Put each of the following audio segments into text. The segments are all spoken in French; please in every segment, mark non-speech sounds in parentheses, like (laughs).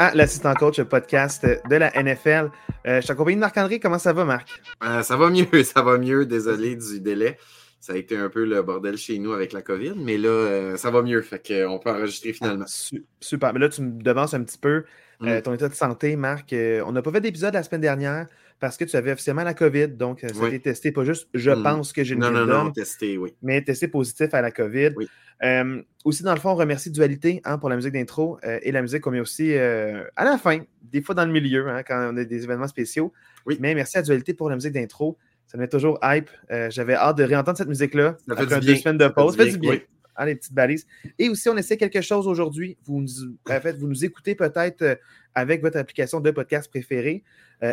À l'Assistant Coach, podcast de la NFL. Euh, je suis accompagné de Marc-André. Comment ça va, Marc? Euh, ça va mieux, (laughs) ça va mieux. Désolé du délai. Ça a été un peu le bordel chez nous avec la COVID, mais là, euh, ça va mieux. Fait qu'on peut enregistrer finalement. Ah, super. Mais là, tu me devances un petit peu mm. ton état de santé, Marc. on n'a pas fait d'épisode la semaine dernière parce que tu avais officiellement la COVID. Donc, ça a été testé, pas juste je mm. pense que j'ai le Non, non, non, testé, oui. Mais testé positif à la COVID. Oui. Euh, aussi, dans le fond, on remercie Dualité hein, pour la musique d'intro euh, et la musique qu'on met aussi euh, à la fin, des fois dans le milieu, hein, quand on a des événements spéciaux. Oui. Mais merci à Dualité pour la musique d'intro. Ça me met toujours hype. J'avais hâte de réentendre cette musique-là après deux semaines de pause. Ça fait du bien. Ah, les petites balises. Et aussi, on essaie quelque chose aujourd'hui. Vous, en fait, vous nous écoutez peut-être avec votre application de podcast préférée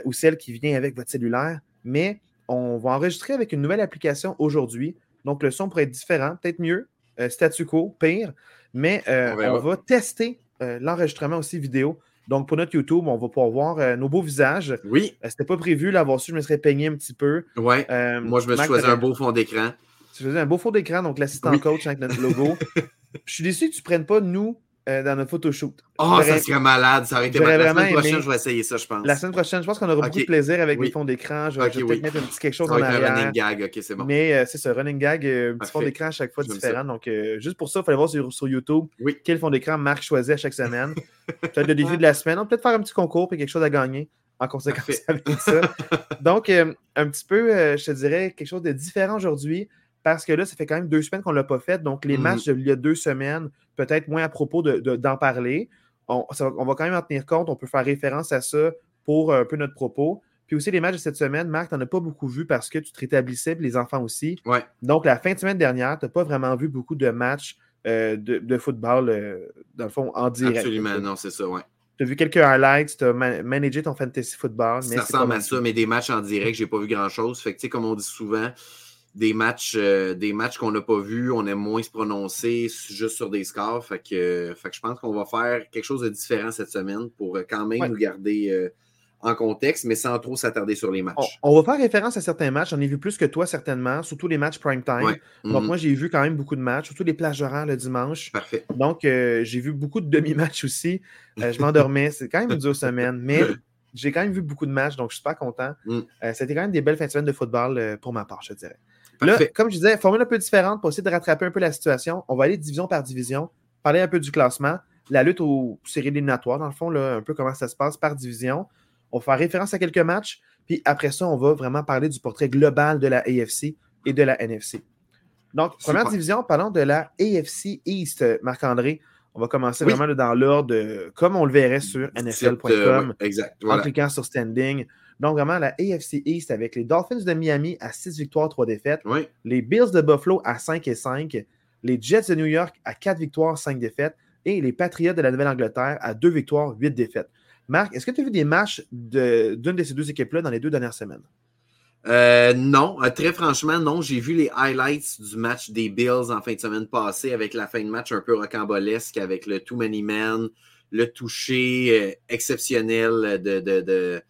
ou celle qui vient avec votre cellulaire. Mais on va enregistrer avec une nouvelle application aujourd'hui. Donc, le son pourrait être différent, peut-être mieux, euh, statu quo, pire. Mais euh, on, va tester euh, l'enregistrement aussi vidéo. Donc, pour notre YouTube, on va pouvoir voir nos beaux visages. Oui. C'était pas prévu, l'avoir su, je me serais peigné un petit peu. Ouais. Moi, je me suis choisi un beau fond d'écran. Tu faisais un beau fond d'écran, donc l'assistant coach avec notre logo. (laughs) je suis déçu que tu ne prennes pas nous euh, dans notre photoshoot. Oh, ça serait malade. Ça aurait été malade. La semaine prochaine, je vais essayer ça, je pense. La semaine prochaine, je pense qu'on aura beaucoup de plaisir avec les fonds d'écran. Je vais, peut-être mettre un petit quelque chose en arrière. un running gag, ok, c'est bon. Mais euh, c'est ça, running gag, euh, un petit fond d'écran à chaque fois différent. Donc, juste pour ça, il fallait voir sur, sur YouTube quel fond d'écran Marc choisit à chaque semaine. (laughs) peut-être le défi de la semaine. On peut-être faire un petit concours et quelque chose à gagner en conséquence avec ça. Donc, un petit peu, je te dirais, quelque chose de différent aujourd'hui parce que là, ça fait quand même deux semaines qu'on ne l'a pas fait. Donc, les mm-hmm. matchs d'il y a deux semaines, peut-être moins à propos d'en de, parler. On, va quand même en tenir compte. On peut faire référence à ça pour un peu notre propos. Puis aussi, les matchs de cette semaine, Marc, tu n'en as pas beaucoup vu parce que tu te rétablissais, les enfants aussi. Ouais. Donc, la fin de semaine dernière, tu n'as pas vraiment vu beaucoup de matchs euh, de, football, euh, dans le fond, en direct. Absolument, non, c'est ça, ouais. Tu as vu quelques highlights, tu as managé ton fantasy football. ça ressemble à ça, mais des matchs en direct, j'ai pas vu grand-chose. Fait que, tu sais, comme on dit souvent, des matchs, euh, des matchs qu'on n'a pas vus, on aime moins se prononcer juste sur des scores. Fait que, fait que je pense qu'on va faire quelque chose de différent cette semaine pour quand même nous garder euh, en contexte, mais sans trop s'attarder sur les matchs. On, va faire référence à certains matchs. J'en ai vu plus que toi, certainement, surtout les matchs prime time. Donc, mhm. moi, j'ai vu quand même beaucoup de matchs, surtout les plages horaires le dimanche. Parfait. Donc, euh, j'ai vu beaucoup de demi-matchs aussi. je m'endormais. C'est quand même une dure semaine, mais j'ai quand même vu beaucoup de matchs, donc je suis super content. Mm. C'était quand même des belles fins de semaine de football pour ma part, je dirais. Là, comme je disais, formule un peu différente pour essayer de rattraper un peu la situation. On va aller division par division, parler un peu du classement, la lutte aux séries éliminatoires, dans le fond, là, un peu comment ça se passe par division. On va faire référence à quelques matchs, puis après ça, on va vraiment parler du portrait global de la AFC et de la NFC. Donc, première division, parlons de la AFC East, Marc-André. On va commencer vraiment dans l'ordre, comme on le verrait sur NFL.com, euh, en cliquant sur standing. Donc, vraiment, la AFC East avec les Dolphins de Miami à 6 victoires, 3 défaites. Les Bills de Buffalo à 5 et 5. Les Jets de New York à 4 victoires, 5 défaites. Et les Patriots de la Nouvelle-Angleterre à 2 victoires, 8 défaites. Marc, est-ce que tu as vu des matchs d'une de, ces deux équipes-là dans les deux dernières semaines? Euh, non, euh, très franchement, non. J'ai vu les highlights du match des Bills en fin de semaine passée avec la fin de match un peu rocambolesque avec le Too Many Men, le toucher euh, exceptionnel de, de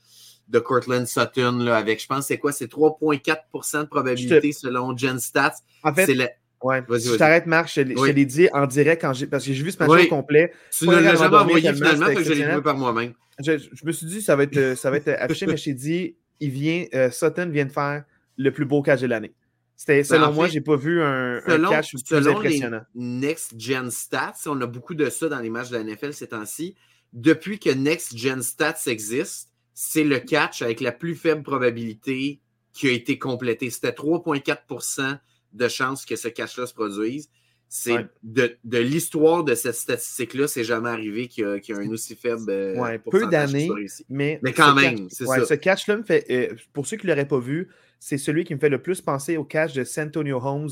de Cortland Sutton là, avec, je pense, c'est quoi? C'est 3,4% de probabilité selon Gen Stats. En fait, le... ouais, je t'arrête, Marc, je, l'ai dit en direct quand parce que j'ai vu ce match au complet. Tu ne l'as jamais envoyé finalement, que je l'ai joué par moi-même. Je, me suis dit, ça va être, ça va être affiché, mais je t'ai dit, il vient, euh, Sutton vient de faire le plus beau catch de l'année. C'était, ben, selon moi, je n'ai pas vu un, selon, un catch plus selon impressionnant. Les Next Gen Stats, on a beaucoup de ça dans les matchs de la NFL ces temps-ci. Depuis que Next Gen Stats existe, c'est le catch avec la plus faible probabilité qui a été complété. C'était 3,4% de chances que ce catch-là se produise. C'est de, l'histoire de cette statistique-là, c'est jamais arrivé qu'il y, a un aussi faible euh, ouais, peu d'années, mais, mais quand même, c'est ça. Ce catch-là me fait, euh, pour ceux qui ne l'auraient pas vu, c'est celui qui me fait le plus penser au catch de Santonio Holmes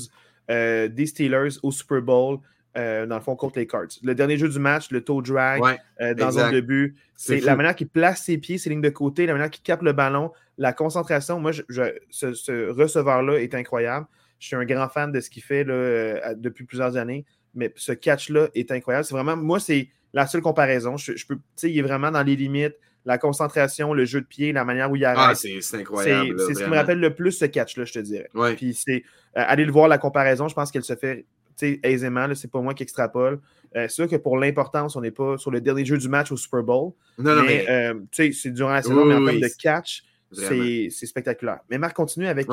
euh, des Steelers au Super Bowl. Euh, dans le fond, contre les Cards. Le dernier jeu du match, le toe drag euh, dans un début, c'est la manière qu'il place ses pieds, ses lignes de côté, la manière qu'il capte le ballon, la concentration. Moi, ce, receveur-là est incroyable. Je suis un grand fan de ce qu'il fait là, euh, depuis plusieurs années, mais ce catch-là est incroyable. C'est vraiment, moi, c'est la seule comparaison. Je, je peux, il est vraiment dans les limites. La concentration, le jeu de pied, la manière où il arrête. Ah, c'est incroyable. C'est ce qui me rappelle le plus ce catch-là, je te dirais. Ouais. Puis c'est, allez le voir, la comparaison, je pense qu'elle se fait aisément. C'est pas moi qui extrapole. c'est sûr que pour l'importance, on n'est pas sur le dernier jeu du match au Super Bowl. Non, non, mais. sais, c'est durant la saison, mais en termes de catch, c'est spectaculaire. Mais Marc, continue avec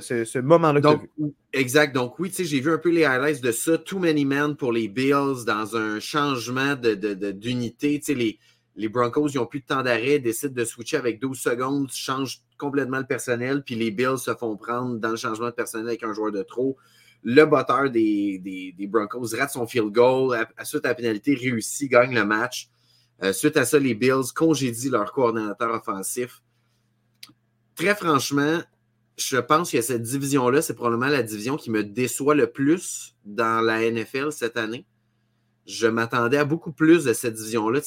ce, moment-là que Exact. Donc, oui, j'ai vu un peu les highlights de ça. Too many men pour les Bills dans un changement d'unité. De, les, les Broncos, ils n'ont plus de temps d'arrêt, décident de switcher avec 12 secondes, changent complètement le personnel, puis les Bills se font prendre dans le changement de personnel avec un joueur de trop. Le batteur des, Broncos rate son field goal, à, suite à la pénalité, réussit, gagne le match. Euh, suite à ça, les Bills congédient leur coordinateur offensif. Très franchement, je pense que cette division-là, c'est probablement la division qui me déçoit le plus dans la NFL cette année. Je m'attendais à beaucoup plus de cette division-là.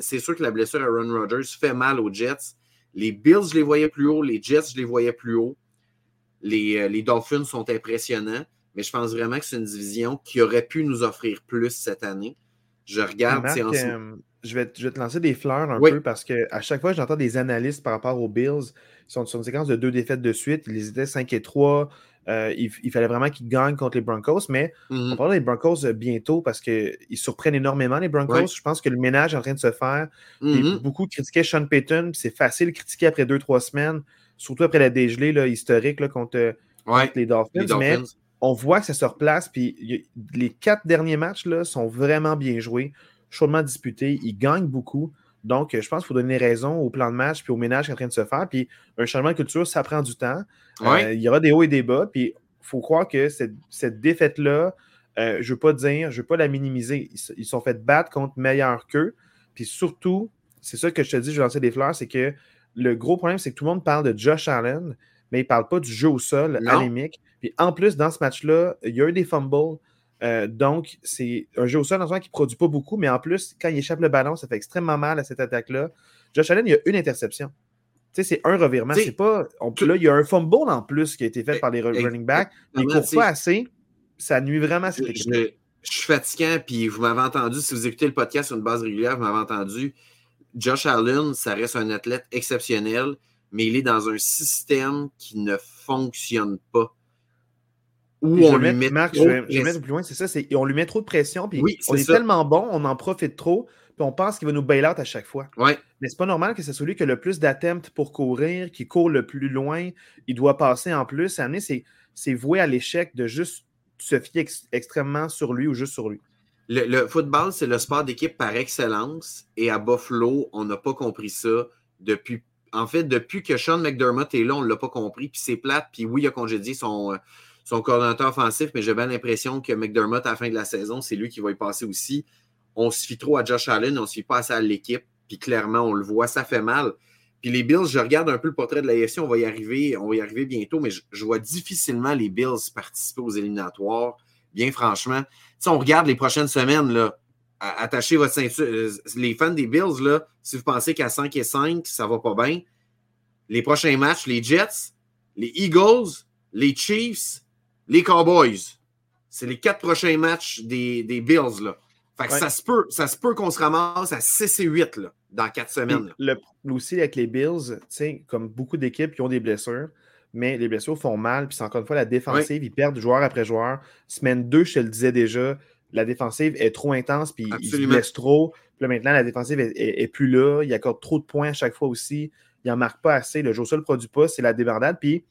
c'est sûr que la blessure à Aaron Rodgers fait mal aux Jets. Les Bills, je les voyais plus haut. Les Jets, je les voyais plus haut. Les, euh, les Dolphins sont impressionnants. Mais je pense vraiment que c'est une division qui aurait pu nous offrir plus cette année. Je regarde. Euh, je, vais, je, vais, te lancer des fleurs un peu parce qu'à chaque fois, j'entends des analystes par rapport aux Bills sont sur une séquence de deux défaites de suite. Ils étaient 5 et 3. Euh, il, fallait vraiment qu'ils gagnent contre les Broncos, mais on mhm. parlera des Broncos euh, bientôt parce qu'ils surprennent énormément les Broncos. Je pense que le ménage est en train de se faire. Mhm. Beaucoup critiquaient Sean Payton, c'est facile de critiquer après deux, trois semaines, surtout après la dégelée là, historique là, contre, les, Dolphins, Mais on voit que ça se replace. Puis les quatre derniers matchs là, sont vraiment bien joués, chaudement disputés. Ils gagnent beaucoup. Donc, je pense qu'il faut donner raison au plan de match puis au ménage qui est en train de se faire. Puis un changement de culture, ça prend du temps. Euh, il y aura des hauts et des bas. Puis il faut croire que cette, défaite-là, euh, je ne veux pas dire, je ne veux pas la minimiser. Ils, sont fait battre contre meilleurs qu'eux. Puis surtout, c'est ça que je te dis, je vais lancer des fleurs, c'est que le gros problème, c'est que tout le monde parle de Josh Allen, mais il ne parle pas du jeu au sol anémique. Puis en plus, dans ce match-là, il y a eu des fumbles. Euh, donc, c'est un jeu au sol qui ne produit pas beaucoup, mais en plus, quand il échappe le ballon, ça fait extrêmement mal à cette attaque-là. Josh Allen, il y a une interception. Tu sais, c'est un revirement. C'est pas. là, il y a un fumble en plus qui a été fait par les running backs. Il court pas assez. Ça nuit vraiment à cette équipe. Je, je, suis fatiguant, puis vous m'avez entendu, si vous écoutez le podcast sur une base régulière, vous m'avez entendu. Josh Allen, ça reste un athlète exceptionnel, mais il est dans un système qui ne fonctionne pas on lui met Marc, je vais, mettre plus loin, c'est ça, c'est on lui met trop de pression, puis on est tellement bon, on en profite trop, puis on pense qu'il va nous bail out à chaque fois. Ouais. Mais c'est pas normal que c'est celui qui a le plus d'attempts pour courir, qui court le plus loin, il doit passer en plus. C'est voué à l'échec de juste se fier extrêmement sur lui ou juste sur lui. Le, football, c'est le sport d'équipe par excellence, et à Buffalo, on n'a pas compris ça depuis. En fait, depuis que Sean McDermott est là, on ne l'a pas compris, puis c'est plate, puis oui, il a congédié son euh, son coordonnateur offensif, mais j'ai bien l'impression que McDermott, à la fin de la saison, c'est lui qui va y passer aussi. On se fie trop à Josh Allen, on se fie pas assez à l'équipe, puis clairement, on le voit, ça fait mal. Puis les Bills, je regarde un peu le portrait de la l'AFC, on va y arriver, on va y arriver bientôt, mais je, vois difficilement les Bills participer aux éliminatoires. Bien franchement, si on regarde les prochaines semaines, là, attachez votre ceinture. Euh, les fans des Bills, là, si vous pensez qu'à 5 et 5, ça va pas bien, les prochains matchs, les Jets, les Eagles, les Chiefs, les Cowboys. C'est les quatre prochains matchs des, Bills. Là. Fait que ça se peut, ça se peut qu'on se ramasse à 6 et 8 là, dans quatre semaines. Le, aussi avec les Bills, comme beaucoup d'équipes qui ont des blessures, mais les blessures font mal. Puis c'est encore une fois la défensive, ils perdent joueur après joueur. Semaine 2, je te le disais déjà, la défensive est trop intense, puis ils se blessent trop. Puis maintenant, la défensive est, plus là. Il y a encore trop de points à chaque fois aussi. Il n'en marque pas assez. Le jeu seul ne produit pas, c'est la débardade. Puis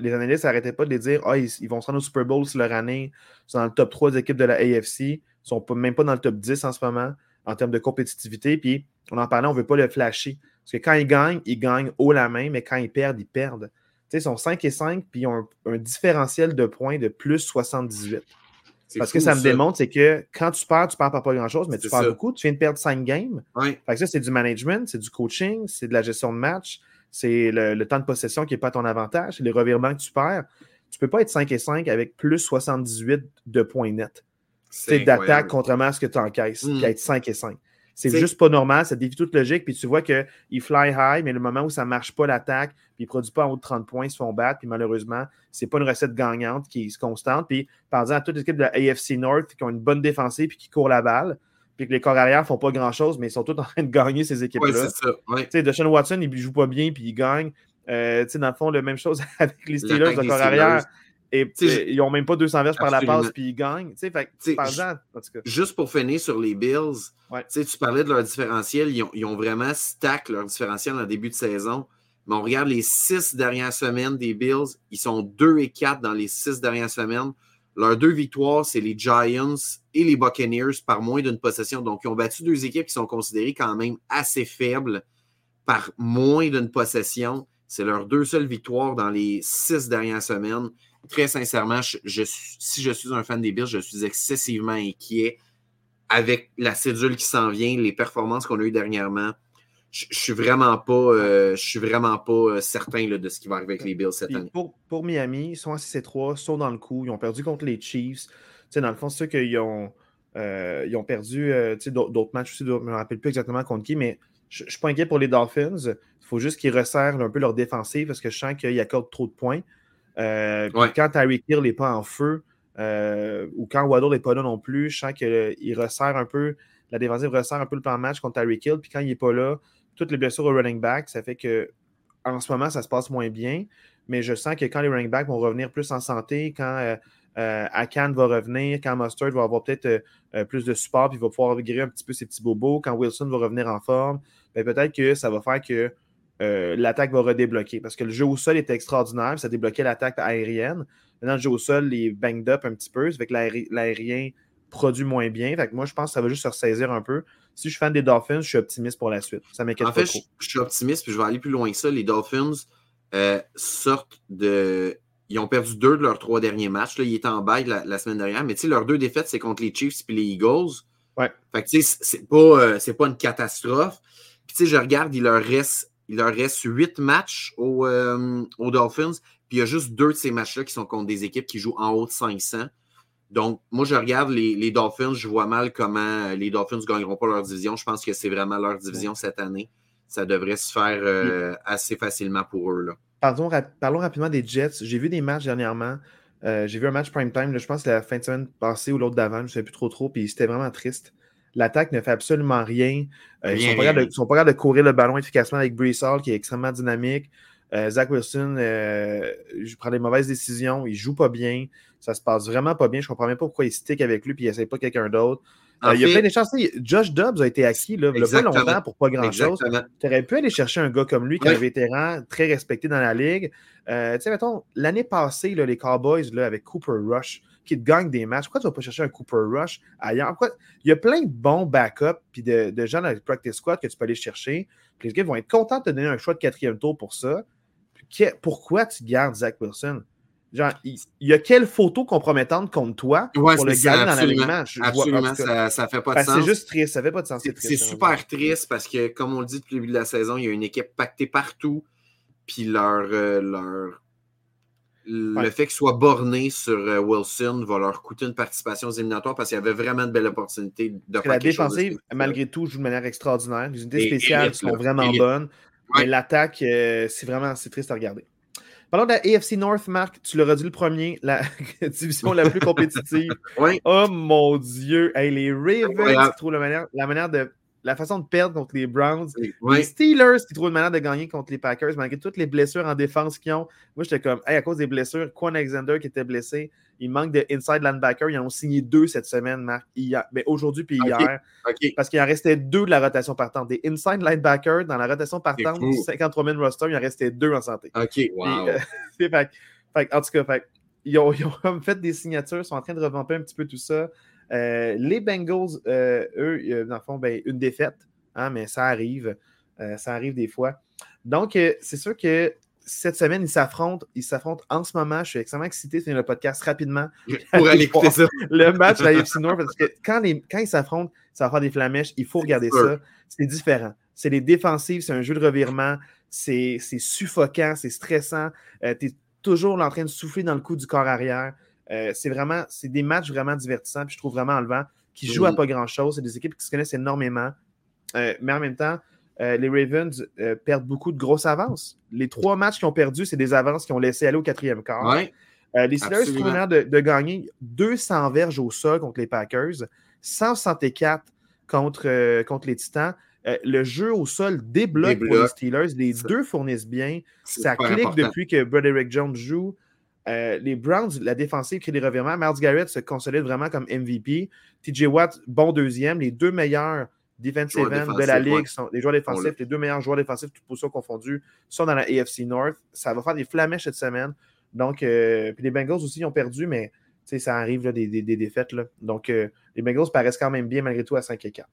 les analystes n'arrêtaient pas de les dire ah, ils, vont se rendre au Super Bowl leur année. Ils sont dans le top 3 des équipes de la AFC. Ils ne sont même pas dans le top 10 en ce moment en termes de compétitivité. Puis on en parlait, on ne veut pas le flasher. Parce que quand ils gagnent, ils gagnent haut la main, mais quand ils perdent, ils perdent. ils sont 5 et 5, puis ils ont un, différentiel de points de plus 78. Parce que ça me démontre, c'est que quand tu perds, tu perds pas grand-chose, mais tu perds beaucoup. Tu viens de perdre 5 games. Fait que ça, c'est du management, c'est du coaching, c'est de la gestion de match, c'est le, temps de possession qui n'est pas à ton avantage, c'est les revirements que tu perds. Tu ne peux pas être 5 et 5 avec plus 78 de points nets. C'est d'attaque contrairement à ce que tu encaisses, puis mm. être 5 et 5. C'est juste pas normal, ça défie toute logique. Puis tu vois qu'il fly high, mais le moment où ça ne marche pas l'attaque, puis il ne produit pas en haut de 30 points, ils se font battre. Puis malheureusement, ce n'est pas une recette gagnante qui est constante. Puis par exemple, à toutes les équipes de la AFC North qui ont une bonne défensive puis qui courent la balle, puis que les corps arrière font pas grand-chose, mais ils sont tous en train de gagner ces équipes-là. Ouais, c'est ça. Deshaun Watson, il joue pas bien, puis il gagne. Euh, dans le fond, la même chose (laughs) avec les Steelers de corps arrière. Et, ils n'ont même pas 200 verges par la passe, puis ils gagnent. Fait, Juste pour finir sur les Bills, tu parlais de leur différentiel. Ils ont, ils ont, vraiment stack leur différentiel en début de saison. Mais on regarde les six dernières semaines des Bills. Ils sont 2 et 4 dans les six dernières semaines. Leurs deux victoires, c'est les Giants et les Buccaneers par moins d'une possession. Donc, ils ont battu deux équipes qui sont considérées quand même assez faibles par moins d'une possession. C'est leurs deux seules victoires dans les six dernières semaines. Très sincèrement, je, si je suis un fan des Bills, je suis excessivement inquiet avec la cédule qui s'en vient, les performances qu'on a eues dernièrement. Je, suis vraiment pas, euh, je suis vraiment pas euh, certain de ce qui va arriver avec les Bills cette année. Pour, Miami, ils sont à 6-3, sont dans le coup. Ils ont perdu contre les Chiefs. dans le fond, c'est sûr qu'ils ont, euh, ils ont perdu d'autres matchs aussi. Je ne me rappelle plus exactement contre qui, mais je ne suis pas inquiet pour les Dolphins. Il faut juste qu'ils resserrent un peu leur défensive parce que je sens qu'ils accordent trop de points. Quand Tyreek Hill n'est pas en feu, ou quand Waddle n'est pas là non plus, je sens qu'il resserre un peu, la défensive resserre un peu le plan de match contre Tyreek Hill. Puis quand il n'est pas là, toutes les blessures au running back, ça fait que en ce moment, ça se passe moins bien. Mais je sens que quand les running backs vont revenir plus en santé, quand euh, Akan va revenir, quand Mustard va avoir peut-être plus de support, puis va pouvoir guérir un petit peu ses petits bobos, quand Wilson va revenir en forme, ben, peut-être que ça va faire que euh, l'attaque va redébloquer. Parce que le jeu au sol était extraordinaire, ça débloquait l'attaque aérienne. Maintenant, le jeu au sol est banged up un petit peu, ça fait que l'aérien produit moins bien. Fait que moi, je pense que ça va juste se ressaisir un peu. Si je suis fan des Dolphins, je suis optimiste pour la suite. Ça m'inquiète en fait, Je, suis optimiste, puis je vais aller plus loin que ça. Les Dolphins euh, sortent de. Ils ont perdu deux de leurs trois derniers matchs. Là, ils étaient en bail la, semaine dernière. Mais tu sais, leurs deux défaites, c'est contre les Chiefs et les Eagles. Ouais. Fait que tu sais, c'est pas, euh, pas une catastrophe. Puis tu sais, je regarde, il leur reste il leur reste huit matchs euh, aux, Dolphins, puis il y a juste deux de ces matchs-là qui sont contre des équipes qui jouent en haut de 500. Donc, moi, je regarde les, Dolphins, je vois mal comment euh, les Dolphins ne gagneront pas leur division. Je pense que c'est vraiment leur division cette année. Ça devrait se faire euh, assez facilement pour eux. Là. Pardon, parlons rapidement des Jets. J'ai vu des matchs dernièrement. j'ai vu un match prime time, je pense que la fin de semaine passée ou l'autre d'avant, je ne sais plus trop trop, puis c'était vraiment triste. L'attaque ne fait absolument rien. Euh, ils ne sont, pas capables de courir le ballon efficacement avec Brees Hall, qui est extrêmement dynamique. Euh, Zach Wilson euh, je prends des mauvaises décisions. Il ne joue pas bien. Ça se passe vraiment pas bien. Je ne comprends même pas pourquoi il stick avec lui et il n'essaie pas quelqu'un d'autre. il y a plein de chances. Josh Dobbs a été acquis là, il pas longtemps pour pas grand-chose. Tu aurais pu aller chercher un gars comme lui, qui est un vétéran très respecté dans la ligue. tu sais, mettons, l'année passée, les Cowboys, là, avec Cooper Rush, qui te gagne des matchs. Pourquoi tu ne vas pas chercher un Cooper Rush ailleurs? Il y a plein de bons backups puis de, gens dans le practice squad que tu peux aller chercher. les gars vont être contents de te donner un choix de quatrième tour pour ça. pourquoi tu gardes Zach Wilson? Genre, il, y a quelle photo compromettante contre toi pour le garder dans l'alignement? Absolument, ça, ça fait pas de sens. C'est juste triste, ça fait pas de sens. C'est super triste parce que, comme on le dit depuis le début de la saison, il y a une équipe pactée partout, puis leur, euh, leur le fait qu'il soit borné sur euh, Wilson va leur coûter une participation aux éliminatoires parce qu'il y avait vraiment une belle opportunité de faire La défensive, malgré tout, joue de manière extraordinaire. Les unités spéciales sont vraiment bonnes. Mais l'attaque, euh, c'est vraiment triste à regarder. Parlons de la AFC North, Marc. Tu l'auras dit le premier, la (laughs) division la plus compétitive. (laughs) Oh mon Dieu. les Ravens, trouvent la manière, la manière de la façon de perdre contre les Browns. Les Steelers qui trouvent une manière de gagner contre les Packers, malgré toutes les blessures en défense qu'ils ont. Moi, j'étais comme, à cause des blessures, Quan Alexander qui était blessé, il manque de inside linebacker. Ils en ont signé deux cette semaine, Marc, mais aujourd'hui puis hier. Parce qu'il en restait deux de la rotation partante. Des inside linebackers dans la rotation partante du 53 000 roster, il en restait deux en santé. OK, wow. Euh, (laughs) en tout cas, ils, ont, fait des signatures, ils sont en train de revamper un petit peu tout ça. Euh, les Bengals, euh, eux, euh, dans le fond, ben, une défaite, hein, mais ça arrive. ça arrive des fois. Donc, c'est sûr que cette semaine, ils s'affrontent. Ils s'affrontent en ce moment. Je suis extrêmement excité de finir le podcast rapidement. (laughs) Pour aller écouter ça. (laughs) Le match à FC North, parce que quand, quand ils s'affrontent, ça va faire des flamèches. Il faut regarder ça. C'est différent. C'est les défensives, c'est un jeu de revirement. C'est suffocant, c'est stressant. tu es toujours en train de souffler dans le cou du corps arrière. Euh, c'est vraiment, c'est des matchs vraiment divertissants, puis je trouve vraiment enlevant, qui jouent à pas grand-chose. C'est des équipes qui se connaissent énormément. Euh, mais en même temps, euh, les Ravens perdent beaucoup de grosses avances. Les trois matchs qu'ils ont perdus, c'est des avances qu'ils ont laissé aller au quatrième quart. les Steelers ont de, de gagner 200 verges au sol contre les Packers, 164 contre, contre les Titans. le jeu au sol débloque, pour les Steelers. Les deux fournissent bien. Ça clique depuis que Broderick Jones joue. Euh, les Browns, la défensive crée des revirements. Miles Garrett se consolide vraiment comme MVP. TJ Watt, bon deuxième. Les deux meilleurs defensive ends de la ligue sont les joueurs défensifs, les deux meilleurs joueurs défensifs, toutes positions confondues, sont dans la AFC North. Ça va faire des flamèches cette semaine. Donc, euh, puis les Bengals aussi ont perdu, mais ça arrive là, des, des, défaites. Là. Donc, euh, les Bengals paraissent quand même bien malgré tout à 5 et 4.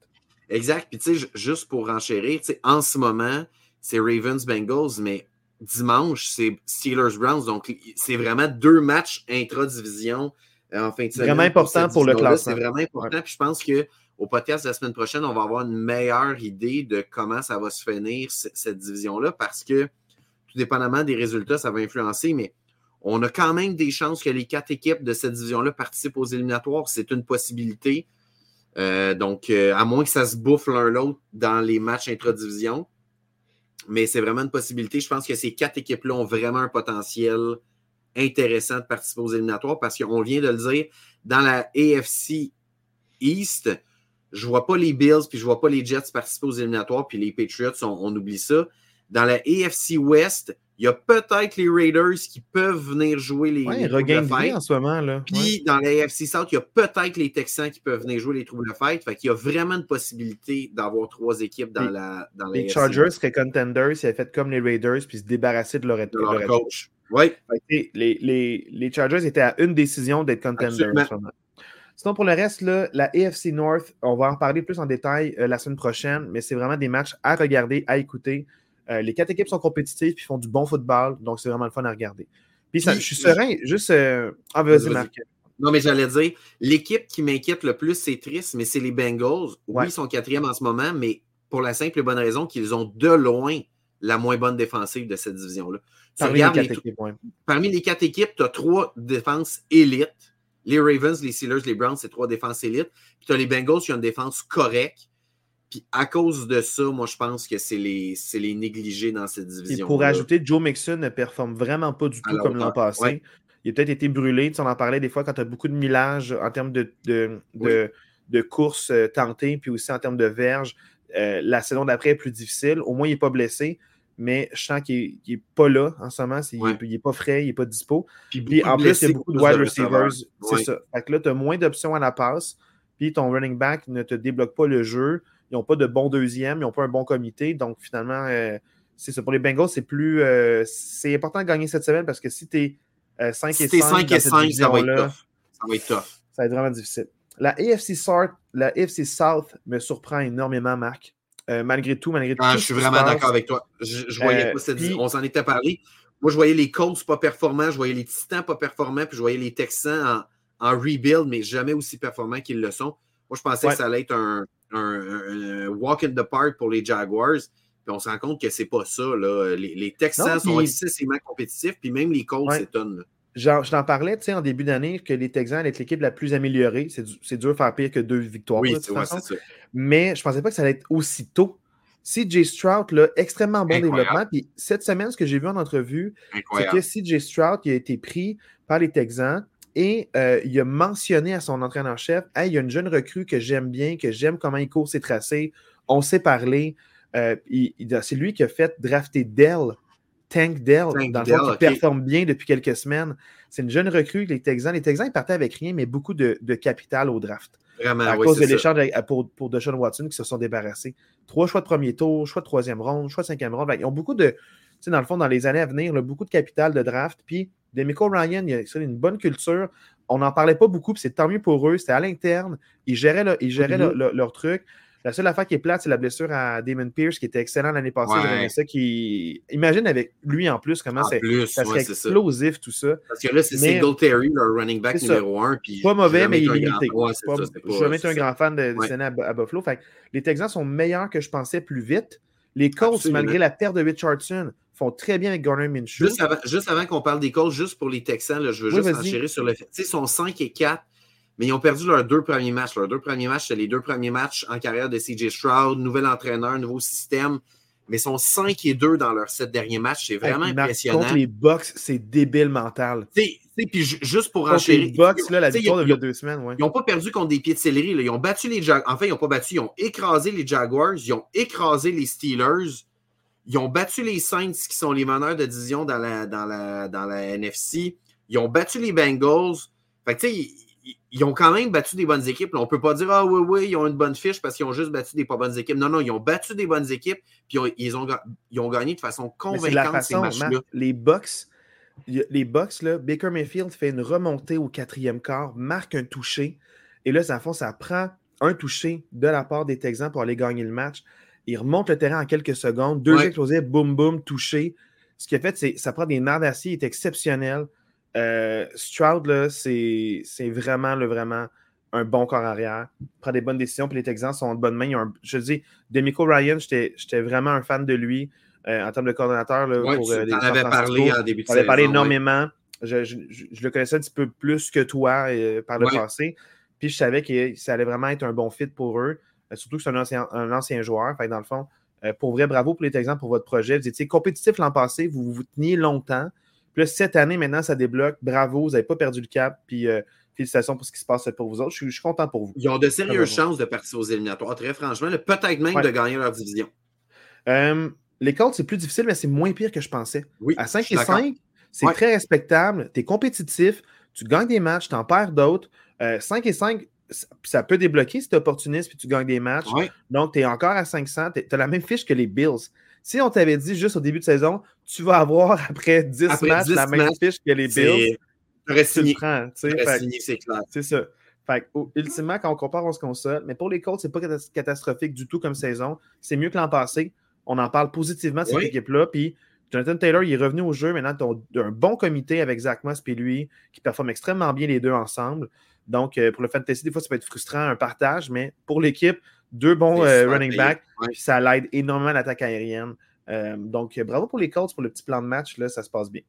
Exact. Puis, tu sais, juste pour enchérir, en ce moment, c'est Ravens-Bengals, mais dimanche, c'est Steelers-Browns. Donc, c'est vraiment deux matchs intra-division euh, en fin de semaine. Vraiment important pour, le classement. C'est vraiment important. Puis, je pense qu'au podcast de la semaine prochaine, on va avoir une meilleure idée de comment ça va se finir, cette division-là, parce que, tout dépendamment des résultats, ça va influencer, mais on a quand même des chances que les quatre équipes de cette division-là participent aux éliminatoires. C'est une possibilité. Euh, donc, euh, à moins que ça se bouffe l'un l'autre dans les matchs intra-division. Mais c'est vraiment une possibilité. Je pense que ces quatre équipes-là ont vraiment un potentiel intéressant de participer aux éliminatoires parce qu'on vient de le dire, dans la AFC East, je ne vois pas les Bills puis je ne vois pas les Jets participer aux éliminatoires puis les Patriots, on oublie ça. Dans la AFC West, il y a peut-être les Raiders qui peuvent venir jouer les, ouais, les en ce moment. Là. Puis dans la AFC South, il y a peut-être les Texans qui peuvent venir jouer les troubles de fête. Fait qu'il y a vraiment une possibilité d'avoir trois équipes dans la dans Les Chargers seraient contenders s'ils avaient fait comme les Raiders puis se débarrasser de leur, de leur, coach. Oui. Les, les, les, Chargers étaient à une décision d'être contenders en ce moment. Sinon, pour le reste, là, la AFC North, on va en parler plus en détail euh, la semaine prochaine, mais c'est vraiment des matchs à regarder, à écouter. Euh, les quatre équipes sont compétitives et font du bon football, donc c'est vraiment le fun à regarder. Puis, je suis serein, juste. Euh, ah, vas-y, Marc. Non, mais j'allais dire, l'équipe qui m'inquiète le plus, c'est triste, mais c'est les Bengals. Oui, ils sont quatrième en ce moment, mais pour la simple et bonne raison qu'ils ont de loin la moins bonne défensive de cette division-là. Parmi, les quatre équipes, Parmi les quatre équipes, tu as trois défenses élites. Les Ravens, les Steelers, les Browns, c'est trois défenses élites. Puis tu as les Bengals qui ont une défense correcte. Puis à cause de ça, moi, je pense que c'est les, les négligés dans cette division. Et pour ajouter, Joe Mixon ne performe vraiment pas du tout comme l'an passé. Il a peut-être été brûlé. Tu on en parlait des fois quand tu as beaucoup de millage en termes de, de, de, courses euh, tentées, puis aussi en termes de verges. Euh, la saison d'après est plus difficile. Au moins, il n'est pas blessé, mais je sens qu'il n'est pas là en ce moment. Il n'est pas frais, il n'est pas dispo. Puis, en plus, il y a beaucoup de wide receivers. C'est ça. Fait que là, tu as moins d'options à la passe, puis ton running back ne te débloque pas le jeu. Ils n'ont pas de bon deuxième, ils n'ont pas un bon comité. Donc, finalement, euh, c'est ça. Pour les Bengals, c'est plus. Euh, c'est important de gagner cette semaine parce que si tu es 5 et 5, 5 et 5 ça va être tough. Ça va être tough. Ça va être vraiment difficile. La AFC South, la AFC South me surprend énormément, Marc. Euh, malgré tout, malgré tout. Ah, je suis vraiment d'accord avec toi. Je, voyais pas cette. On s'en était parlé. Moi, je voyais les Colts pas performants, je voyais les Titans pas performants, puis je voyais les Texans en, en rebuild, mais jamais aussi performants qu'ils le sont. Moi, je pensais que ça allait être un, un, walk in the park pour les Jaguars. Puis on se rend compte que c'est pas ça. Là. Les, Texans sont excessivement compétitifs, puis même les Colts s'étonnent. je t'en parlais en début d'année que les Texans allaient être l'équipe la plus améliorée. C'est dur de faire pire que deux victoires. Oui, Mais je ne pensais pas que ça allait être aussi tôt. CJ Stroud, là, extrêmement bon développement. Puis cette semaine, ce que j'ai vu en entrevue, c'est que CJ Stroud a été pris par les Texans. Et euh, il a mentionné à son entraîneur-chef Hey, il y a une jeune recrue que j'aime bien, que j'aime comment il court ses tracés. On s'est parlé. Euh, c'est lui qui a fait drafter Dell, Tank Dell, dans le qui performe bien depuis quelques semaines. C'est une jeune recrue, les Texans. Les Texans, ils partaient avec rien, mais beaucoup de, capital au draft. Vraiment, à cause de l'échange pour, pour Deshaun Watson qui se sont débarrassés. Trois choix de premier tour, choix de troisième ronde, choix de cinquième ronde. Ils ont beaucoup de, tu sais, dans le fond, dans les années à venir, beaucoup de capital de draft. Puis Demico Ryan, il a une bonne culture. On n'en parlait pas beaucoup, puis c'est tant mieux pour eux. C'était à l'interne. Ils géraient, mm-hmm. leur truc. La seule affaire qui est plate, c'est la blessure à Damon Pierce, qui était excellent l'année passée. Ça qui... Imagine avec lui en plus comment c'est explosif tout ça. Parce que là, c'est Singletary, leur running back numéro un. Puis pas mauvais, mais il est limité. je suis jamais un grand fan de, de à, Buffalo. Fait les Texans sont meilleurs que je pensais plus vite. Les Colts, malgré la perte de Richardson, font très bien avec Garner Minshew. Juste avant, qu'on parle des Colts, juste pour les Texans, je veux juste enchérir sur le fait. ils sont 5 et 4, mais ils ont perdu leurs deux premiers matchs. Leurs deux premiers matchs, c'est les deux premiers matchs en carrière de CJ Stroud, nouvel entraîneur, nouveau système. Mais ils sont 5 et 2 dans leurs sept derniers matchs. C'est vraiment impressionnant. Contre les Bucks, c'est débile mental. Puis juste pour enchérir. Les Bucks, là, la victoire de deux semaines. Ouais. Ils n'ont pas perdu contre des pieds de céleri. Ils ont battu les Jaguars. Enfin, ils n'ont pas battu. Ils ont écrasé les Jaguars. Ils ont écrasé les Steelers. Ils ont battu les Saints, qui sont les meneurs de division dans la, dans la, dans la NFC. Ils ont battu les Bengals. Fait que, tu sais, ils, ont quand même battu des bonnes équipes. on ne peut pas dire, ah oui, oui, ils ont une bonne fiche parce qu'ils ont juste battu des pas bonnes équipes. Non, non, ils ont battu des bonnes équipes, puis ils ont, ils ont gagné de façon convaincante ces matchs-là. Les Bucks, les Bucks, là, Baker Mayfield fait une remontée au quatrième quart, marque un toucher. Et là, ça, ça prend un toucher de la part des Texans pour aller gagner le match. Il remonte le terrain en quelques secondes. Deux explosifs, boum, boum, touché. Ce qui a fait, c'est ça prend des nerfs d'acier, il est exceptionnel. Euh, Stroud, c'est vraiment, le, vraiment un bon corps arrière. Il prend des bonnes décisions, puis les Texans sont en bonne main. je dis, Demico Ryan, j'étais vraiment un fan de lui euh, en termes de coordonnateur. Là, pour, euh, avais parlé en début de saison. parlé énormément. Je, le connaissais un petit peu plus que toi par le passé. Puis je savais que ça allait vraiment être un bon fit pour eux. Surtout que c'est un ancien, un ancien joueur. Fait dans le fond, pour vrai, bravo pour les Texans pour votre projet. Vous étiez compétitif l'an passé, vous vous teniez longtemps. Puis cette année, maintenant, ça débloque. Bravo, vous n'avez pas perdu le cap. Puis euh, félicitations pour ce qui se passe pour vous autres. Je suis, content pour vous. Ils ont de sérieuses chances de partir aux éliminatoires, très franchement. Peut-être même de gagner leur division. Euh, les Colts, c'est plus difficile, mais c'est moins pire que je pensais. Oui, à 5 et 5, c'est très respectable. Tu es compétitif, tu gagnes des matchs, tu en perds d'autres. 5 euh, et 5, ça peut débloquer si tu es opportuniste puis tu gagnes des matchs. Donc, tu es encore à 500. Tu as la même fiche que les Bills. Si on t'avait dit juste au début de saison, tu vas avoir (laughs) après 10 matchs la même fiche que les Bills, tu le prends. c'est clair. C'est ça. Fait ultimement, quand on compare, on se console. Mais pour les Colts, c'est pas catastrophique du tout comme saison. C'est mieux que l'an passé. On en parle positivement de cette équipe-là. Puis Jonathan Taylor, il est revenu au jeu. Maintenant, tu as un bon comité avec Zach Moss et lui qui performe extrêmement bien les deux ensemble. Donc, euh, pour le fantasy, des fois, ça peut être frustrant, un partage, mais pour l'équipe, deux bons euh, running backs, ça l'aide énormément à l'attaque aérienne. Euh, donc, bravo pour les Colts pour le petit plan de match, là, ça se passe bien.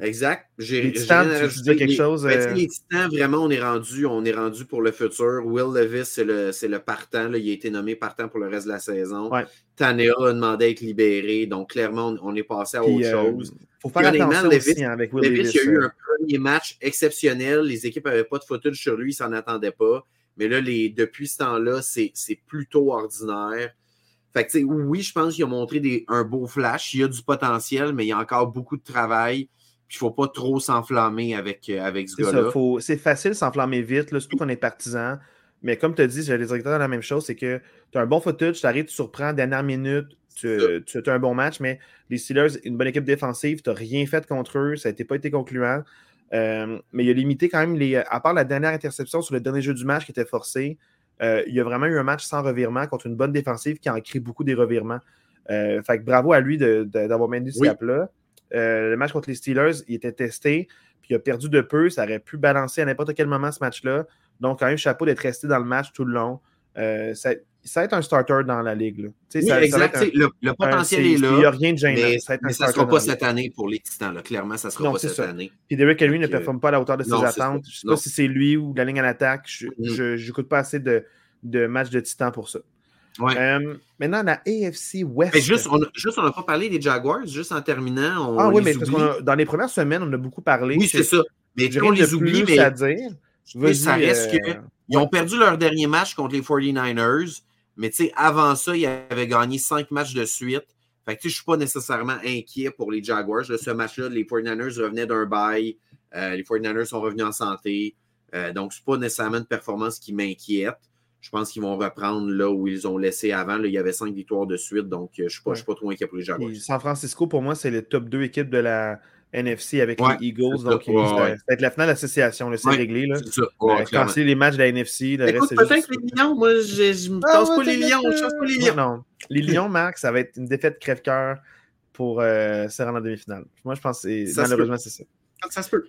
Exact. J'ai, tu dis quelque chose. Ben, les Titans, vraiment, on est rendu, on est rendu pour le futur. Will Levis, c'est le, le partant. Là, il a été nommé partant pour le reste de la saison. Ouais. Tanea a demandé à être libéré. Donc, clairement, on, est passé à autre chose. Il faut faire attention aussi hein, avec Will Levis. il a eu un premier match exceptionnel. Les équipes n'avaient pas de footage sur lui, ils s'en attendaient pas. Mais là, les, depuis ce temps-là, c'est plutôt ordinaire. Fait que, oui, je pense qu'il a montré des, un beau flash. Il y a du potentiel, mais il y a encore beaucoup de travail. Il ne faut pas trop s'enflammer avec, euh, avec ce gars-là. C'est facile de s'enflammer vite, là, surtout qu'on est partisan. Mais comme tu as dit, j'ai les directeurs la même chose, c'est que tu as un bon footage, tu arrives, tu surprends, dernière minute, tu, as un bon match, mais les Steelers, une bonne équipe défensive, tu n'as rien fait contre eux, ça n'a pas été concluant. Euh, mais il a limité quand même les. À part la dernière interception sur le dernier jeu du match qui était forcé, euh, il y a vraiment eu un match sans revirement contre une bonne défensive qui en crée beaucoup des revirements. Euh, fait que bravo à lui d'avoir mené ce cap-là. Le match contre les Steelers, il était testé, puis il a perdu de peu. Ça aurait pu balancer à n'importe quel moment ce match-là. Donc, quand même, chapeau d'être resté dans le match tout le long. ça, ça va être un starter dans la ligue. Oui, exact. le, potentiel est, là. Il n'y a rien de gênant. Mais ça ne sera pas cette année pour les Titans. Clairement, ça ne sera pas cette année. Puis Derrick Henry ne performe pas à la hauteur de ses attentes. Je ne sais pas si c'est lui ou la ligne à l'attaque. Je n'écoute mm. pas assez de, de matchs de Titans pour ça. Euh, maintenant, la AFC West. juste, on n'a pas parlé des Jaguars, juste en terminant. ah oui, mais dans les premières semaines, on a beaucoup parlé. Oui, c'est ça. Mais on les oublie, mais. À dire. ça reste euh, Ils ont perdu leur dernier match contre les 49ers. Mais tu sais, avant ça, il avait gagné cinq matchs de suite. Fait que je ne suis pas nécessairement inquiet pour les Jaguars. ce match-là, les 49ers revenaient d'un bail. Euh, les 49ers sont revenus en santé. Euh, donc, ce n'est pas nécessairement une performance qui m'inquiète. Je pense qu'ils vont reprendre là où ils ont laissé avant. Là, il y avait cinq victoires de suite, donc euh, je ne suis, pas, suis pas trop inquiet pour les Jaguars. San Francisco, pour moi, c'est le top 2 équipe de la, NFC avec les Eagles. Donc, ça, va être la finale d'association, c'est réglé. Là. Ça. Euh, quand c'est les matchs de la NFC, le Écoute, peut-être les Lions, moi, je ne pense ah, pas les Lions. Je pense pas les Lions. Non, Les (laughs) Lions, Marc, ça va être une défaite crève-cœur pour euh, se rendre en demi-finale. Moi, je pense que malheureusement, c'est ça. Ça se peut.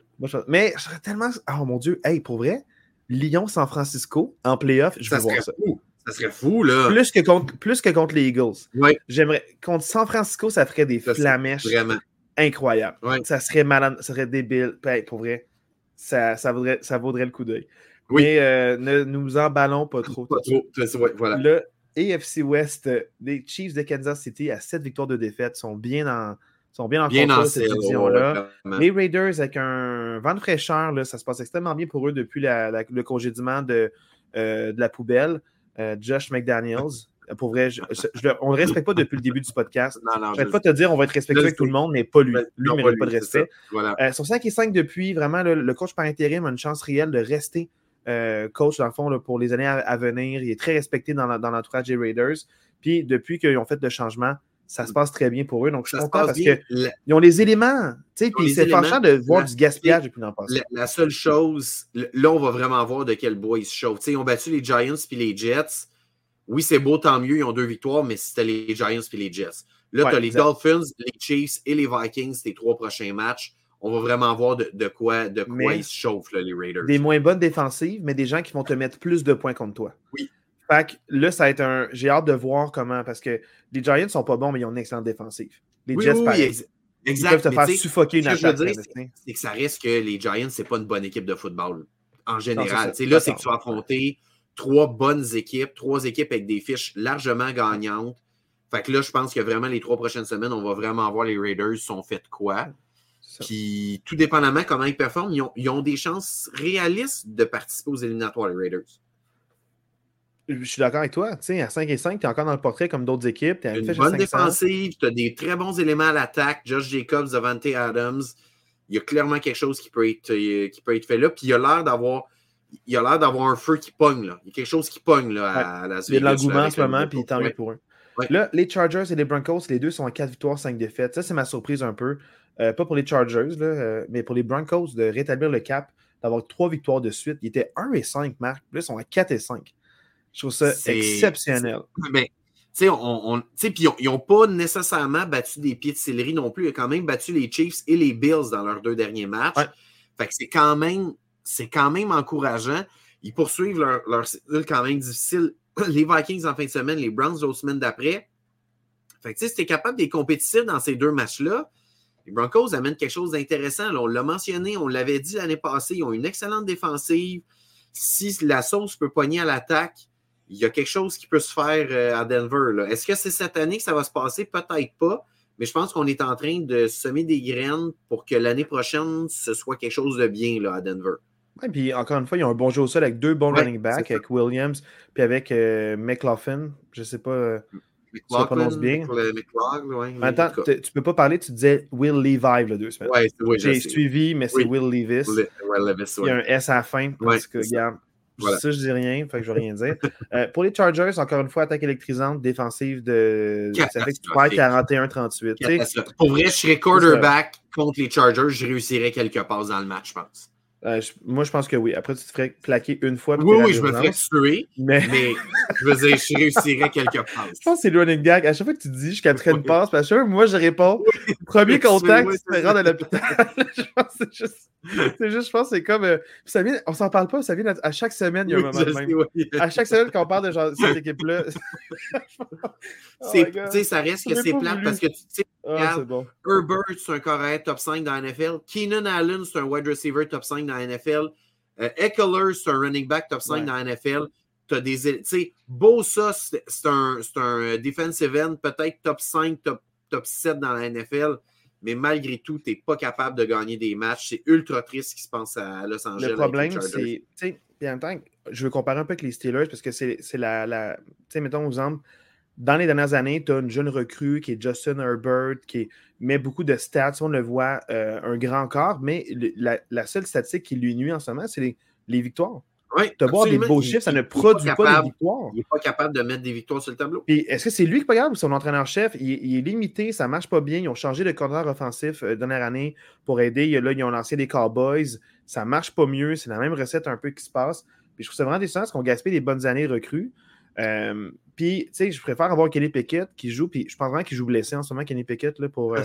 Mais je serais tellement. Oh mon Dieu, hey, pour vrai, Lyon-San Francisco en playoff, je veux voir ça. Fou. Ça serait fou, là. Plus que contre, plus que contre les Eagles. Oui. J'aimerais. Contre San Francisco, ça ferait des flamèches. Vraiment incroyable. Ça serait malade, ça serait débile. pour vrai, ça, ça, vaudrait, ça vaudrait le coup d'œil. Mais euh, ne nous emballons pas trop. Pas trop. voilà. Le AFC West, les Chiefs de Kansas City à 7 victoires de défaite sont bien en, sont bien en bien contrôle cette division-là. les Raiders, avec un vent de fraîcheur, là, ça se passe extrêmement bien pour eux depuis la, le congédiement de, euh, de la poubelle. Euh, Josh McDaniels. Pour vrai, on ne le respecte pas depuis le début du podcast. Non, non, je vais pas te dire on va être respectueux avec tout le monde, mais pas lui. Lui ne mérite pas de respect. Voilà. Euh, sur 5 et 5 depuis, vraiment, le coach par intérim a une chance réelle de rester euh, coach, dans le fond, pour les années à, venir. Il est très respecté dans l'entourage des Raiders. Puis depuis qu'ils ont fait le changement, ça se passe très bien pour eux. Donc, je suis content parce qu'ils ont les éléments. Puis c'est fâchant de voir du gaspillage depuis l'an passé. La, seule chose, là, on va vraiment voir de quel bois ils se chauffent. ils ont battu les Giants puis les Jets. Oui, c'est beau, tant mieux, ils ont deux victoires, mais c'était les Giants puis les Jets. Là, tu as les Dolphins, les Chiefs et les Vikings, les trois prochains matchs on va vraiment voir de, quoi, de quoi ils se chauffent, les Raiders. Des moins bonnes défensives, mais des gens qui vont te mettre plus de points contre toi. Oui. Fait que là, ça va être un. J'ai hâte de voir comment, parce que les Giants sont pas bons, mais ils ont une excellente défensive. Les Jets, oui. Exact. Ils peuvent te faire suffoquer une attaque. C'est que ça reste que les Giants, c'est pas une bonne équipe de football en général. là, c'est que tu vas affronter trois bonnes équipes, trois équipes avec des fiches largement gagnantes. Fait que là, je pense que vraiment les trois prochaines semaines, on va vraiment voir les Raiders sont faits quoi. Puis, tout dépendamment comment ils performent, ils ont, des chances réalistes de participer aux éliminatoires, les Raiders. Je suis d'accord avec toi. Tu sais, à 5 et 5, tu es encore dans le portrait comme d'autres équipes. Tu as une bonne défensive, tu as des très bons éléments à l'attaque. Josh Jacobs, Devante Adams. Il y a clairement quelque chose qui peut être, euh, qui peut être fait là. Puis il a l'air d'avoir. Il a l'air d'avoir un feu qui pogne. Là. Il y a quelque chose qui pogne là, à, la Il y a de l'engouement en ce moment, puis tant mieux pour eux. Là, les Chargers et les Broncos, les deux sont à 4 victoires, 5 défaites. Ça, c'est ma surprise un peu. Euh, pas pour les Chargers, euh, mais pour les Broncos, de rétablir le cap, d'avoir trois victoires de suite. Ils étaient 1 et 5, Marc. Là, ils sont à 4 et 5. Je trouve ça exceptionnel. Mais, tu sais, on, ils n'ont pas nécessairement battu des pieds de céleri non plus. Ils ont quand même battu les Chiefs et les Bills dans leurs deux derniers matchs. Fait que c'est quand même, c'est quand même encourageant. Ils poursuivent leur, leur quand même difficile. (clears throat) Les Vikings en fin de semaine, les Browns l'autre semaine d'après. Fait que, tu sais, si tu es capable d'être compétitif dans ces deux matchs-là, les Broncos amènent quelque chose d'intéressant. On l'a mentionné, on l'avait dit l'année passée, ils ont une excellente défensive. Si la sauce peut pogner à l'attaque, il y a quelque chose qui peut se faire euh, à Denver. Est-ce que c'est cette année que ça va se passer? Peut-être pas. Mais je pense qu'on est en train de semer des graines pour que l'année prochaine, ce soit quelque chose de bien là, à Denver. Oui, puis encore une fois, ils ont un bon jeu au sol avec deux bons running backs, avec Williams, puis avec euh, McLaughlin. Je ne sais pas. Euh, tu le prononces bien. Attends, tu ne peux pas parler, tu disais Will Levi le deux semaines. Ouais, oui, J'ai suivi, mais c'est Will Levis. Levis Il y a un S à la fin. Parce que, regarde, voilà. ça, je dis rien, fait que je vais rien dire. euh, pour les Chargers, encore une fois, attaque électrisante, défensive de. Ça fait que tu perds 41-38. Pour vrai, je serais quarterback contre les Chargers, je réussirais quelques passes dans le match, je pense. Euh, moi, je pense que oui. Après, tu te ferais plaquer une fois. Oui, oui, je me ferais tuer. Mais... je veux dire, je réussirais quelque (laughs) part. Je pense que c'est le running gag. À chaque fois que tu dis, je capterai une passe, parce que moi, je réponds. Premier contact, tu te rends à l'hôpital. (laughs) je pense que c'est juste. C'est juste, je pense que c'est comme. Euh, ça vient, on s'en parle pas, ça vient à chaque semaine, il y a un moment. À chaque semaine, quand on parle de genre, cette équipe-là. (laughs) oh tu sais, ça reste que c'est plate parce que tu sais, ah, bon. Herbert, c'est un correct top 5 dans la NFL. Keenan Allen, c'est un wide receiver top 5 dans la NFL. Euh, Eckler, c'est un running back top 5 dans la NFL. Tu as des. Tu sais, Bosa, c'est un, un defensive end, peut-être top 5, top, top 7 dans la NFL mais malgré tout, tu n'es pas capable de gagner des matchs. C'est ultra triste ce qui se passe à Los Angeles. Le problème, c'est. En même temps, je veux comparer un peu avec les Steelers parce que c'est la. la tu sais, mettons, exemple, dans les dernières années, tu as une jeune recrue qui est Justin Herbert, qui met beaucoup de stats. On le voit, euh, un grand corps, mais la, seule statistique qui lui nuit en ce moment, c'est les, les victoires. Oui, tu as des beaux chiffres, ça ne produit pas, de victoires. Il n'est pas capable de mettre des victoires sur le tableau. est-ce que c'est lui qui est pas capable ou son entraîneur-chef? Il, est limité, ça ne marche pas bien. Ils ont changé de coordinateur offensif euh, dernière année pour aider. Là, ils ont lancé des Cowboys. Ça ne marche pas mieux. C'est la même recette un peu qui se passe. Puis je trouve ça vraiment décevant parce qu'on gaspille des bonnes années recrues. Euh, puis, tu sais, je préfère avoir Kenny Pickett qui joue, puis je pense vraiment qu'il joue blessé en ce moment, Kenny Pickett, là, pour. Euh,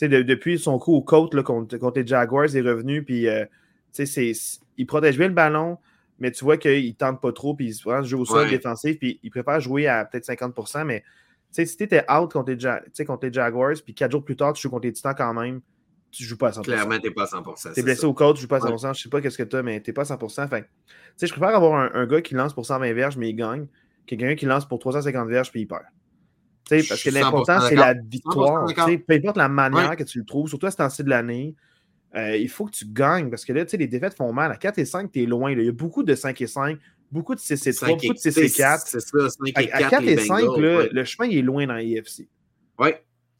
depuis son coup au côte contre, contre, les Jaguars, il est revenu, puis, tu sais, il protège bien le ballon mais tu vois qu'il tente pas trop, puis il se joue au sol défensif, puis il préfère jouer à peut-être 50% mais si tu étais out contre les, contre les Jaguars, puis quatre jours plus tard, tu joues contre les Titans quand même, tu joues pas à 100 Clairement, tu n'es pas à 100 Tu es blessé au coach, tu ne joues pas à 100% Je ne sais pas qu'est-ce que tu as, mais tu n'es pas à 100% fait, Je préfère avoir un, gars qui lance pour 120 verges, mais il gagne, quelqu'un qui lance pour 350 verges, puis il perd. parce que l'important, c'est la victoire. Peu importe la manière que tu le trouves, surtout à ce temps-ci de l'année, euh, il faut que tu gagnes parce que là, les défaites font mal. À 4 et 5, tu es loin. Il y a beaucoup de 5 et 5, beaucoup de CC3, beaucoup de CC4. C'est ça, 5 et 4. À 4 et 5, le chemin est loin dans l'IFC. Oui.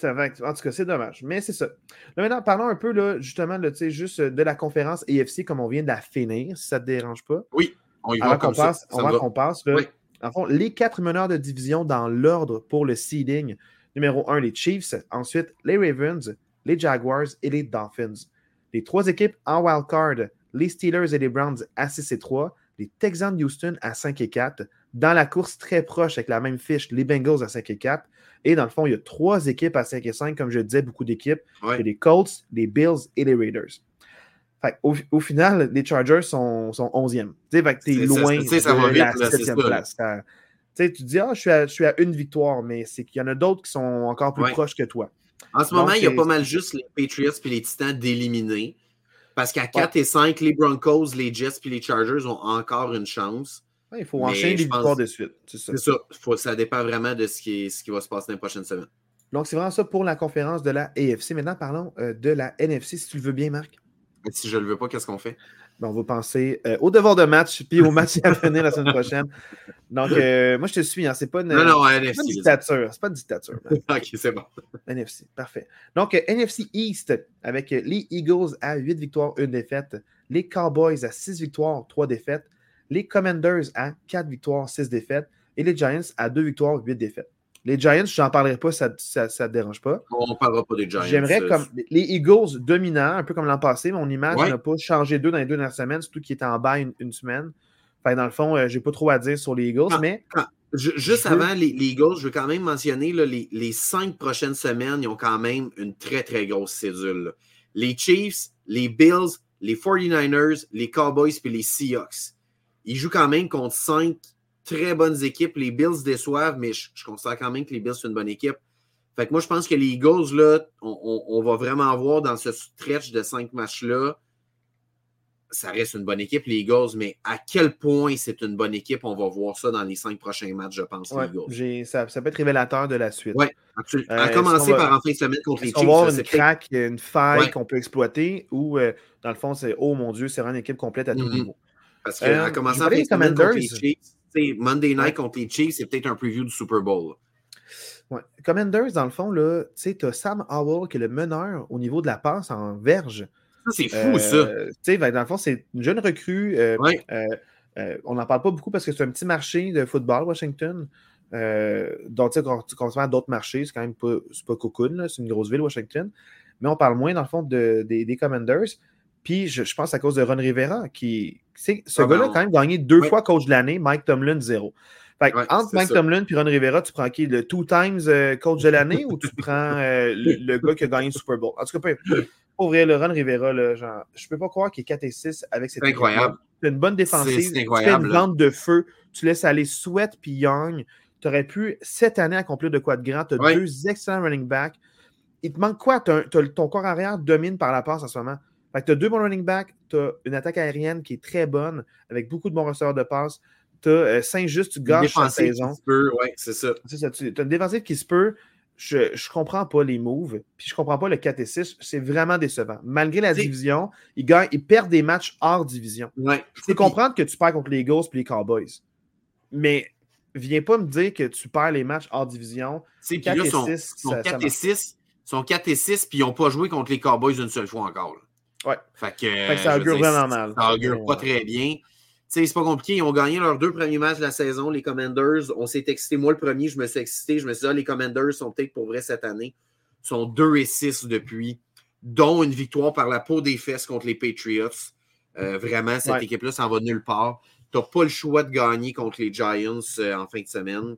En tout cas, c'est dommage. Mais c'est ça. Là, maintenant, parlons un peu là, justement là, juste de la conférence AFC comme on vient de la finir, si ça ne te dérange pas. Oui, on y va comme ça. on va qu'on passe. Là, En fond, les quatre meneurs de division dans l'ordre pour le seeding. Numéro 1, les Chiefs. Ensuite, les Ravens, les Jaguars et les Dolphins. Les trois équipes en wildcard, les Steelers et les Browns à 6 et 3, les Texans de Houston à 5 et 4. Dans la course très proche avec la même fiche, les Bengals à 5 et 4. Et dans le fond, il y a trois équipes à 5 et 5, comme je disais, beaucoup d'équipes. Les Colts, les Bills et les Raiders. Au, final, les Chargers sont, sont 11e. Tu sais, es loin de la 7e place. Tu, tu dis, ah, je suis, à, je suis à une victoire, mais c'est qu'il y en a d'autres qui sont encore plus proches que toi. En ce moment, il y a pas mal juste les Patriots et les Titans d'éliminer. Parce qu'à 4 et 5, les Broncos, les Jets et les Chargers ont encore une chance. il faut enchaîner les victoires de suite. C'est ça. ça. ça dépend vraiment de ce qui, ce qui va se passer dans les prochaines semaines. Donc, c'est vraiment ça pour la conférence de la AFC. Maintenant, parlons euh, de la NFC, si tu le veux bien, Marc. Si je ne le veux pas, qu'est-ce qu'on fait? Ben, on va penser euh, au devoir de match puis au match à venir la semaine prochaine. Donc, euh, moi, je te suis. Hein, c'est pas une, non, non, NFC, pas une dictature. C'est pas une dictature. (laughs) ok, c'est bon. NFC, parfait. Donc, euh, NFC East avec les Eagles à 8 victoires, 1 défaite. Les Cowboys à 6 victoires, 3 défaites. Les Commanders à 4 victoires, 6 défaites. Et les Giants à 2 victoires, 8 défaites. Les Giants, je n'en parlerai pas, ça ne ça, ça, te dérange pas. On ne parlera pas des Giants. J'aimerais comme les Eagles dominants, un peu comme l'an passé. Mon image n'a pas changé d'eux dans les deux dernières semaines, surtout qui était en bas une, semaine. Fait dans le fond, euh, je n'ai pas trop à dire sur les Eagles, mais. juste avant les, Eagles, je veux quand même mentionner les, les, cinq prochaines semaines, ils ont quand même une très, très grosse cédule. Les Chiefs, les Bills, les 49ers, les Cowboys et les Seahawks. Ils jouent quand même contre cinq très bonnes équipes. Les Bills déçoivent, mais je, considère quand même que les Bills sont une bonne équipe. Fait que moi, je pense que les Eagles, là, on, va vraiment voir dans ce stretch de cinq matchs-là, ça reste une bonne équipe, les Eagles, mais à quel point c'est une bonne équipe, on va voir ça dans les cinq prochains matchs, je pense, les Eagles. Ça, peut être révélateur de la suite. Oui, absolument. à euh, commencer par en fin de semaine contre les Chiefs. On va une craque, une faille qu'on peut exploiter ou, euh, dans le fond, c'est oh mon Dieu, c'est vraiment une équipe complète à tous les mm-hmm. niveaux. Parce qu'en euh, commençant par contre les Chiefs, Monday night contre les Chiefs, c'est peut-être un preview du Super Bowl. Ouais. Commanders, dans le fond, tu as Sam Howell qui est le meneur au niveau de la passe en verge. Ça, c'est fou, ça. Euh, ben, dans le fond, c'est une jeune recrue. Euh, euh, on n'en parle pas beaucoup parce que c'est un petit marché de football, Washington. donc, tu sais, contrairement à d'autres marchés, c'est quand même pas, pas cocoon, c'est une grosse ville, Washington. Mais on parle moins, dans le fond, des Commanders. Puis je, pense à cause de Ron Rivera, qui. Ce ah, gars-là a quand même gagné deux fois coach de l'année, Mike Tomlin, zéro. Fait entre Mike Tomlin et Ron Rivera, tu prends qui? Le two times euh, coach de l'année ou tu prends euh, le, gars qui a gagné le Super Bowl? En tout cas, pour vrai, le Ron Rivera, là, genre, je peux pas croire qu'il est 4 et 6 avec cette équipe. incroyable. Tu une bonne défensive. Tu fais une vente de feu. Tu laisses aller Sweat puis Young. Tu aurais pu cette année accomplir de quoi de grand. Tu as deux excellents running backs. Il te manque quoi? ton corps arrière domine par la passe en ce moment. Fait que tu as deux bons running backs, tu as une attaque aérienne qui est très bonne, avec beaucoup de bons receveurs de passe. Tu as euh, Saint-Just, tu gâches la saison. Oui, c'est ça. ça. Tu as une défensive qui se peut. Je ne comprends pas les moves, puis je ne comprends pas le 4 et 6. C'est vraiment décevant. Malgré la division, ils, gagnent, ils perdent des matchs hors division. Ouais. Je peux comprendre que tu perds contre les Eagles et les Cowboys. Mais viens pas me dire que tu perds les matchs hors division. 4 et 6. Sont 4 et 6, sont 4 et 6, puis ils n'ont pas joué contre les Cowboys une seule fois encore. Ouais. Fait que, ça augure vraiment mal. Ça augure pas très bien. C'est pas compliqué. Ils ont gagné leurs deux premiers matchs de la saison, les Commanders. On s'est excité. Moi, le premier, je me suis excité. Je me suis dit, ah, les Commanders sont peut-être pour vrai cette année. Ils sont 2 et 6 depuis, dont une victoire par la peau des fesses contre les Patriots. Euh, vraiment, cette équipe-là, ça en va nulle part. Tu n'as pas le choix de gagner contre les Giants euh, en fin de semaine.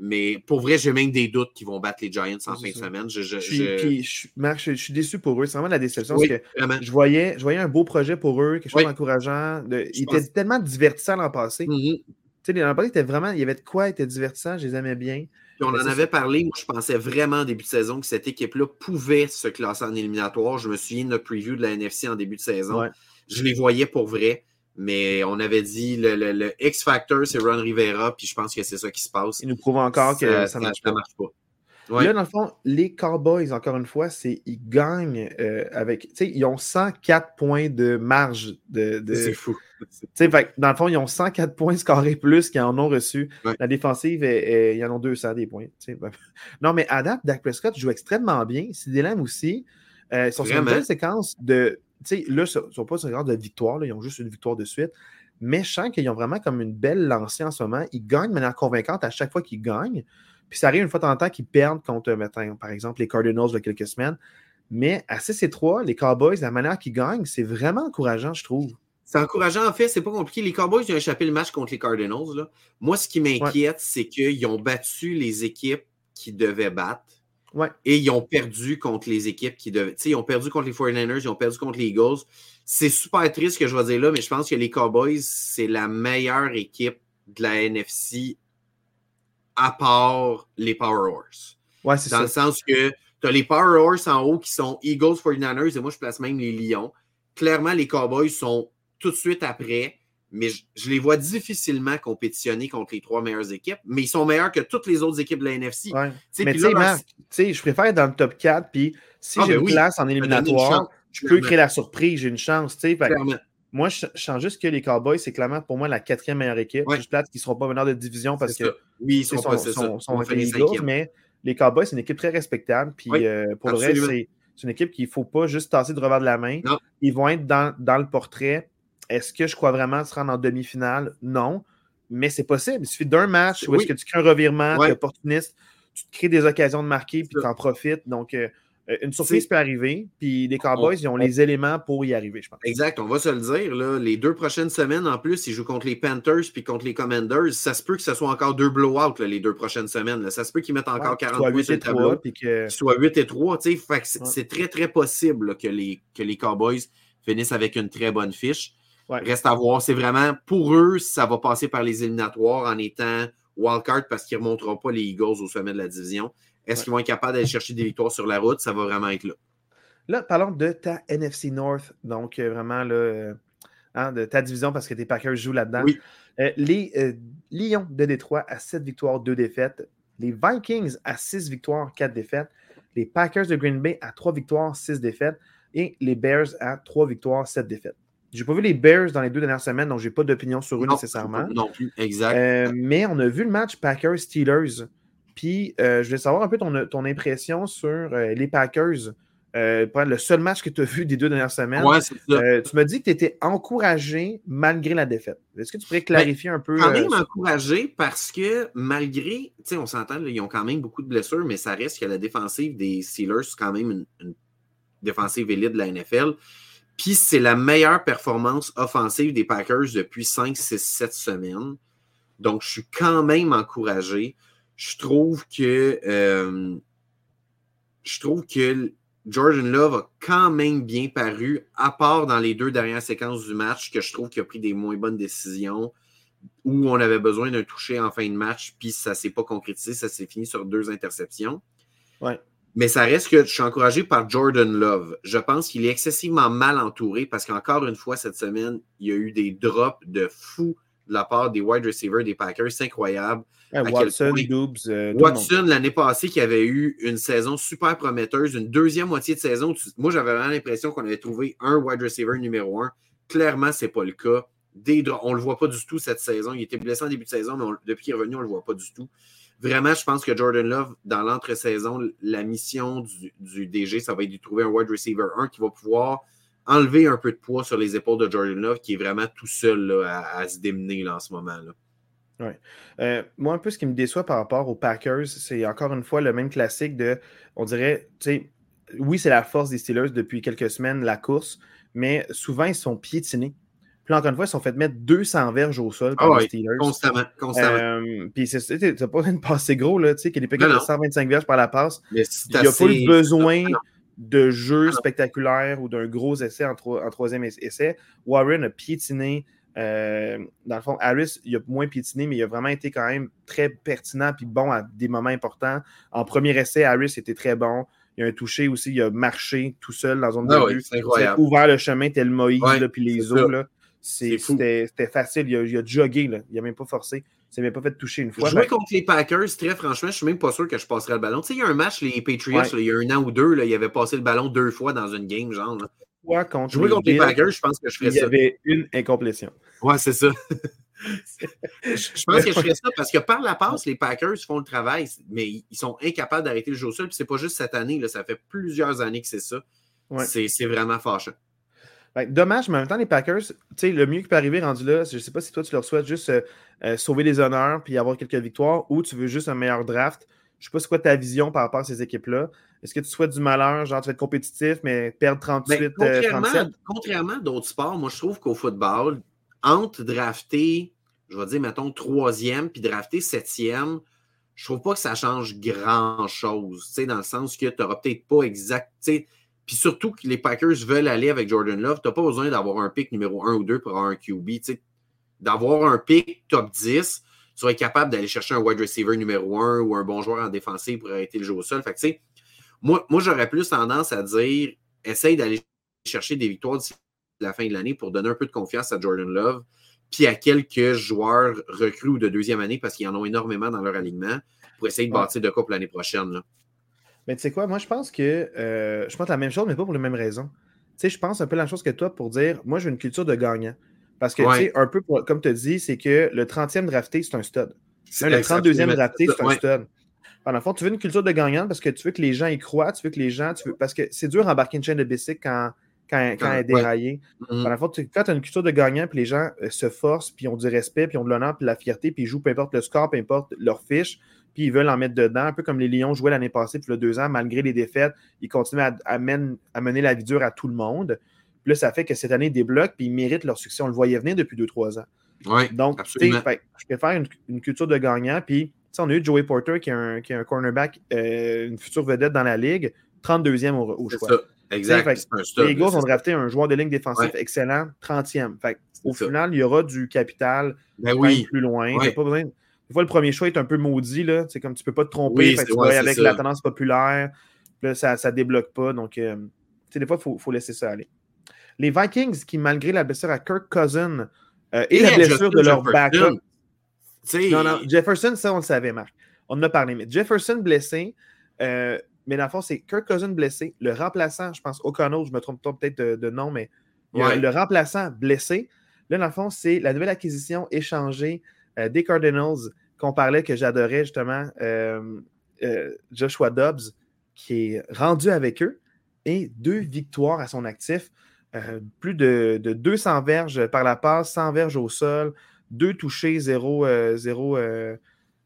Mais pour vrai, j'ai même des doutes qu'ils vont battre les Giants en fin de semaine. Je, je, je... Marc, je, suis déçu pour eux. C'est vraiment la déception. parce que je voyais, je voyais un beau projet pour eux, quelque chose d'encourageant. De... Il était tellement divertissant l'an passé. Mm-hmm. Tu sais, l'an passé, était vraiment, il y avait de quoi, il était divertissant, je les aimais bien. on en avait parlé, moi je pensais vraiment en début de saison que cette équipe-là pouvait se classer en éliminatoire. Je me souviens de notre preview de la NFC en début de saison. Je les voyais pour vrai. Mais on avait dit le, le, X Factor, c'est Ron Rivera, puis je pense que c'est ça qui se passe. Il nous prouve encore que ça ne marche, pas. Là, dans le fond, les Cowboys, encore une fois, c'est ils gagnent euh, avec. Tu sais, ils ont 104 points de marge de. c'est fou. (laughs) fait, dans le fond, ils ont 104 points (laughs) scorés plus qu'ils en ont reçu. La défensive, ils en ont 200 des points. Ben, (laughs) non, mais à date, Dak Prescott joue extrêmement bien. Sidélem aussi. Euh, ils sont sur une belle séquence de. Tu sais, là, ils ne sont pas sur une séquence de victoire. ils ont juste une victoire de suite. Mais je sens qu'ils ont vraiment comme une belle lancée en ce moment. Ils gagnent de manière convaincante à chaque fois qu'ils gagnent. Puis ça arrive une fois de temps en temps qu'ils perdent contre, par exemple, les Cardinals il y a quelques semaines. Mais à 6 et 3, les Cowboys, la manière qu'ils gagnent, c'est vraiment encourageant, je trouve. C'est encourageant, en fait, c'est pas compliqué. Les Cowboys ils ont échappé le match contre les Cardinals. Moi, ce qui m'inquiète, c'est qu'ils ont battu les équipes qui devaient battre. Et ils ont perdu contre les équipes qui devaient. Ils ont perdu contre les 49ers, ils ont perdu contre les Eagles. C'est super triste ce que je vais dire là, mais je pense que les Cowboys, c'est la meilleure équipe de la NFC à part les Power Horse. Ouais, c'est Dans le sens que tu as les Power Horse en haut qui sont Eagles, 49ers, et moi je place même les Lions. Clairement, les Cowboys sont tout de suite après, mais je, les vois difficilement compétitionner contre les trois meilleures équipes, mais ils sont meilleurs que toutes les autres équipes de la NFC. Ouais. Mais tu sais, je préfère être dans le top 4, puis si ah, j'ai ben une place en éliminatoire, je peux créer la surprise, j'ai une chance. moi, je, sens juste que les Cowboys, c'est clairement pour moi la quatrième meilleure équipe. Ouais. Juste plate qu'ils ne seront pas meneurs de division parce que oui, ils sont, sont, sont, les mais les Cowboys, c'est une équipe très respectable. Puis euh, pour le reste, c'est une équipe qu'il ne faut pas juste tasser de revers de la main. Ils vont être dans, dans le portrait. Est-ce que je crois vraiment se rendre en demi-finale? Non. Mais c'est possible. Il suffit d'un match où est-ce que tu crées un revirement, tu es opportuniste, tu te crées des occasions de marquer, puis tu en profites. Donc, euh, euh, une surprise peut arriver, puis les Cowboys, ils ont les éléments pour y arriver, je pense. Exact, on va se le dire. Là, les deux prochaines semaines, en plus, ils jouent contre les Panthers puis contre les Commanders. Ça se peut que ce soit encore deux blowouts les deux prochaines semaines. Ça se peut qu'ils mettent encore 40 points sur le tableau. Puis que... Soit 8 et 3. C'est très, très possible que, les, que les Cowboys finissent avec une très bonne fiche. Reste à voir. C'est vraiment, pour eux, ça va passer par les éliminatoires en étant wildcard parce qu'ils ne remonteront pas les Eagles au sommet de la division. Est-ce qu'ils vont être capables d'aller chercher des victoires sur la route? Ça va vraiment être là. Là, parlons de ta NFC North. Donc, euh, vraiment, là, euh, hein, de ta division parce que tes Packers jouent là-dedans. Euh, les Lions de Détroit à 7 victoires, 2 défaites. Les Vikings à 6 victoires, 4 défaites. Les Packers de Green Bay à 3 victoires, 6 défaites. Et les Bears à 3 victoires, 7 défaites. J'ai pas vu les Bears dans les deux dernières semaines, donc j'ai pas d'opinion sur eux nécessairement. Non plus, exact. mais on a vu le match Packers-Steelers. Puis, euh, je voulais savoir un peu ton, impression sur euh, les Packers. Euh, le seul match que tu as vu des deux dernières semaines. tu m'as dit que tu étais encouragé malgré la défaite. Est-ce que tu pourrais ben, clarifier un peu? Quand même encouragé parce que malgré, tu sais, on s'entend, ils ont quand même beaucoup de blessures, mais ça reste que la défensive des Steelers, c'est quand même une, défensive élite de la NFL. Puis c'est la meilleure performance offensive des Packers depuis 5, 6, 7 semaines. Donc, je suis quand même encouragé je trouve que euh, je trouve que Jordan Love a quand même bien paru, à part dans les deux dernières séquences du match, que je trouve qu'il a pris des moins bonnes décisions, où on avait besoin d'un toucher en fin de match, puis ça ne s'est pas concrétisé, ça s'est fini sur deux interceptions. Ouais. Mais ça reste que je suis encouragé par Jordan Love. Je pense qu'il est excessivement mal entouré parce qu'encore une fois, cette semaine, il y a eu des drops de fou de la part des wide receivers des Packers. C'est incroyable. Watson, euh, Watson, l'année passée, qui avait eu une saison super prometteuse, une deuxième moitié de saison. Moi, j'avais vraiment l'impression qu'on avait trouvé un wide receiver numéro un. Clairement, ce n'est pas le cas. on ne le voit pas du tout cette saison. Il était blessé en début de saison, mais depuis qu'il est revenu, on ne le voit pas du tout. Vraiment, je pense que Jordan Love, dans l'entre-saison, la mission du, DG, ça va être de trouver un wide receiver 1 qui va pouvoir enlever un peu de poids sur les épaules de Jordan Love, qui est vraiment tout seul à, se démener en ce moment. Là. Ouais. Euh, moi, un peu ce qui me déçoit par rapport aux Packers, c'est encore une fois le même classique de, on dirait, tu sais, oui, c'est la force des Steelers depuis quelques semaines, la course, mais souvent, ils sont piétinés. Puis encore une fois, ils sont fait mettre 200 verges au sol par ah les Steelers. Constamment, constamment. Euh, puis c'est pas une passe gros, là, tu sais, qu'il y a des Packers de 125 verges par la passe. il n'y a pas eu besoin de jeu spectaculaire ou d'un gros essai en, en, troisième essai. Warren a piétiné. Euh, dans le fond, Harris, il a moins piétiné, mais il a vraiment été quand même très pertinent et bon à des moments importants. En premier essai, Harris était très bon. Il a un touché aussi, il a marché tout seul dans zone ah de Il a ouvert le chemin tel Moïse, puis les autres. C'était facile, il a, il a jogué, là. il n'a même pas forcé. Il s'est même pas fait toucher une fois. Jouer contre les Packers, très franchement, je suis même pas sûr que je passerais le ballon. Tu sais, il y a un match, les Patriots, il y a un an ou deux, là, il avait passé le ballon deux fois dans une game, genre. contre, Jouer contre les Packers, je pense que je ferais ça. Il y avait une incomplétion. Ouais, c'est ça. (laughs) je pense que je ferais ça parce que par la passe, les Packers font le travail, mais ils sont incapables d'arrêter le jeu au sol. Puis c'est pas juste cette année, là, ça fait plusieurs années que c'est ça. C'est vraiment fâchant. Ben, dommage, mais en même temps, les Packers, le mieux qui peut arriver rendu là, je ne sais pas si toi tu leur souhaites juste euh, euh, sauver les honneurs puis avoir quelques victoires ou tu veux juste un meilleur draft. Je ne sais pas c'est quoi ta vision par rapport à ces équipes-là. Est-ce que tu souhaites du malheur, genre tu vas être compétitif, mais perdre 38, ben, contrairement, 37? Contrairement à d'autres sports, moi je trouve qu'au football, entre drafter, je vais dire, mettons, troisième, puis drafter septième, je trouve pas que ça change grand-chose, dans le sens que tu n'auras peut-être pas exact, puis surtout que les Packers veulent aller avec Jordan Love, tu n'as pas besoin d'avoir un pick numéro 1 ou 2 pour avoir un QB, d'avoir un pick top 10, tu vas être capable d'aller chercher un wide receiver numéro 1 ou un bon joueur en défensive pour arrêter le jeu au sol. Fait que, moi, moi j'aurais plus tendance à dire essaye d'aller chercher des victoires d'ici la fin de l'année pour donner un peu de confiance à Jordan Love, puis à quelques joueurs recrues ou de deuxième année parce qu'ils en ont énormément dans leur alignement pour essayer de bâtir de couple l'année prochaine. Mais tu sais quoi, moi je pense que euh, je pense la même chose, mais pas pour les mêmes raisons. Tu sais, je pense un peu la même chose que toi pour dire moi j'ai une culture de gagnant. Parce que, tu sais, un peu comme tu as dit, c'est que le 30e drafté, c'est un stud. le 32e drafté, c'est un stud. Dans le fond, tu veux une culture de gagnant parce que tu veux que les gens y croient, tu veux que les gens. Tu veux, parce que c'est dur d'embarquer une chaîne de bicycle quand, quand, quand elle est déraillée. Mm-hmm. Dans le fond, tu, quand tu as une culture de gagnant, puis les gens euh, se forcent, puis ont du respect, puis ont de l'honneur, puis de la fierté, puis ils jouent peu importe le score, peu importe leur fiche, puis ils veulent en mettre dedans, un peu comme les Lions jouaient l'année passée, puis le deux ans, malgré les défaites, ils continuent à, à, mener la vie dure à tout le monde. Puis là, ça fait que cette année, ils débloquent, puis ils méritent leur succès. On le voyait venir depuis deux, trois ans. Oui, Donc, je préfère une, une, culture de gagnant, puis on a eu Joey Porter, qui est un, qui est un cornerback, euh, une future vedette dans la ligue, 32e au, au choix. Ça. Exact. les Eagles ont drafté un joueur de ligne défensive excellent, 30e. Fait, au final, il y aura du capital ben oui. plus loin. Pas besoin... Des fois, le premier choix est un peu maudit. Là. C'est comme tu ne peux pas te tromper. fait, tu avec la tendance populaire. Là, ça ne débloque pas. Donc, euh, des fois, il faut, faut, laisser ça aller. Les Vikings, qui, malgré la blessure à Kirk Cousin euh, et, la blessure de leur backup. Non, non, Jefferson, ça, on le savait, Marc. On en a parlé. Mais Jefferson blessé, euh, mais dans le fond, c'est Kirk Cousin blessé. Le remplaçant, je pense, O'Connell, je me trompe peut-être de, nom, mais le remplaçant blessé. Là, dans le fond, c'est la nouvelle acquisition échangée des Cardinals qu'on parlait que j'adorais justement, euh, Joshua Dobbs, qui est rendu avec eux et deux victoires à son actif. plus de, de, 200 verges par la passe, 100 verges au sol, deux touchés, zéro, euh, euh,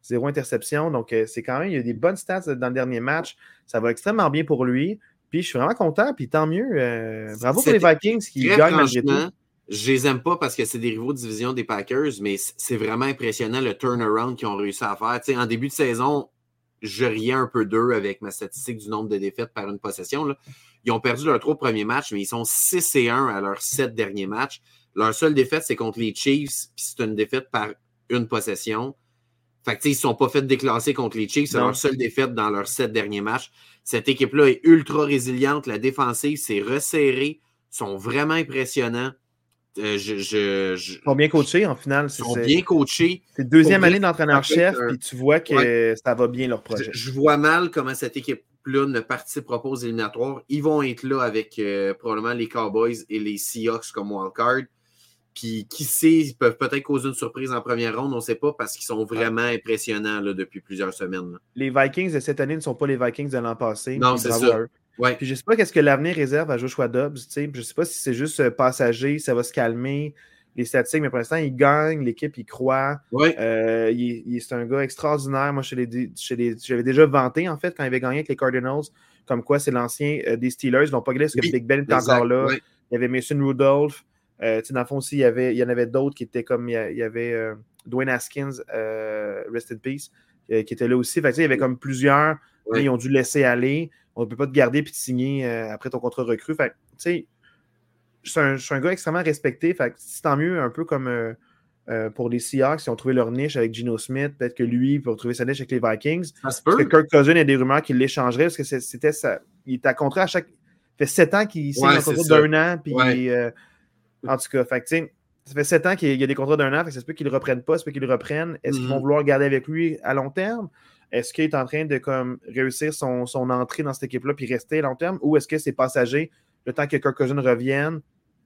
zéro, interception. Donc, euh, c'est quand même, il y a des bonnes stats dans le dernier match. Ça va extrêmement bien pour lui. Puis, je suis vraiment content. Puis, tant mieux. bravo pour les Vikings qui gagnent malgré tout. Je les aime pas parce que c'est des rivaux de division des Packers, mais c'est vraiment impressionnant le turnaround qu'ils ont réussi à faire. en début de saison, je riais un peu d'eux avec ma statistique du nombre de défaites par une possession. Ils ont perdu leurs trois premiers matchs, mais ils sont 6 et 1 à leurs sept derniers matchs. Leur seule défaite, c'est contre les Chiefs, puis c'est une défaite par une possession. Fait que, ils ne sont pas fait déclasser contre les Chiefs. C'est leur seule défaite dans leurs sept derniers matchs. Cette équipe-là est ultra résiliente. La défensive s'est resserrée. sont vraiment impressionnants. Euh, je, Ils sont bien coachés en finale. Ils sont bien coachés. C'est deuxième année d'entraîneur-chef, puis tu vois que ça va bien leur projet. Je, vois mal comment cette équipe-là ne participera pas aux éliminatoires. Ils vont être là avec euh, probablement les Cowboys et les Seahawks comme wildcard. Puis qui sait, ils peuvent peut-être causer une surprise en première ronde, on ne sait pas, parce qu'ils sont vraiment impressionnants là, depuis plusieurs semaines. Les Vikings de cette année ne sont pas les Vikings de l'an passé. Non, c'est ça. Ouais. Puis je ne sais pas qu'est-ce que l'avenir réserve à Joshua Dobbs. Je ne sais pas si c'est juste euh, passager, ça va se calmer. Les statistiques, mais pour l'instant, il gagne, l'équipe il croit. Ouais. Euh, il, c'est un gars extraordinaire. Moi, je l'avais déjà vanté, en fait, quand il avait gagné avec les Cardinals, comme quoi c'est l'ancien euh, des Steelers. Ils n'ont pas gagné parce que Big Ben est encore là. Il y avait Mason Rudolph. Euh, dans le fond aussi, il y, avait, il y en avait d'autres qui étaient comme. Il y avait Dwayne Haskins, Rest in Peace, qui était là aussi. il y avait comme plusieurs. Ils ont dû laisser aller. On ne peut pas te garder et te signer après ton contrat recru. Fait je suis un, un, gars extrêmement respecté. c'est tant mieux, un peu comme pour les Seahawks, qui ont trouvé leur niche avec Gino Smith. Peut-être que lui, pour trouver sa niche avec les Vikings. Parce que Kirk Cousin, il y a des rumeurs qu'il l'échangerait parce que c'était ça. Il est à contrat à chaque. Ça fait sept ans qu'il signe un contrat d'un an. Puis en tout cas, fait, ça fait sept ans qu'il y a des contrats d'un an, fait que ça se peut qu'ils ne le reprennent pas, ça se peut qu'ils le reprennent. Est-ce qu'ils vont mm-hmm. vouloir garder avec lui à long terme? Est-ce qu'il est en train de comme, réussir son, son entrée dans cette équipe-là puis rester à long terme? Ou est-ce que c'est passager le temps que Kirk Cousin revienne?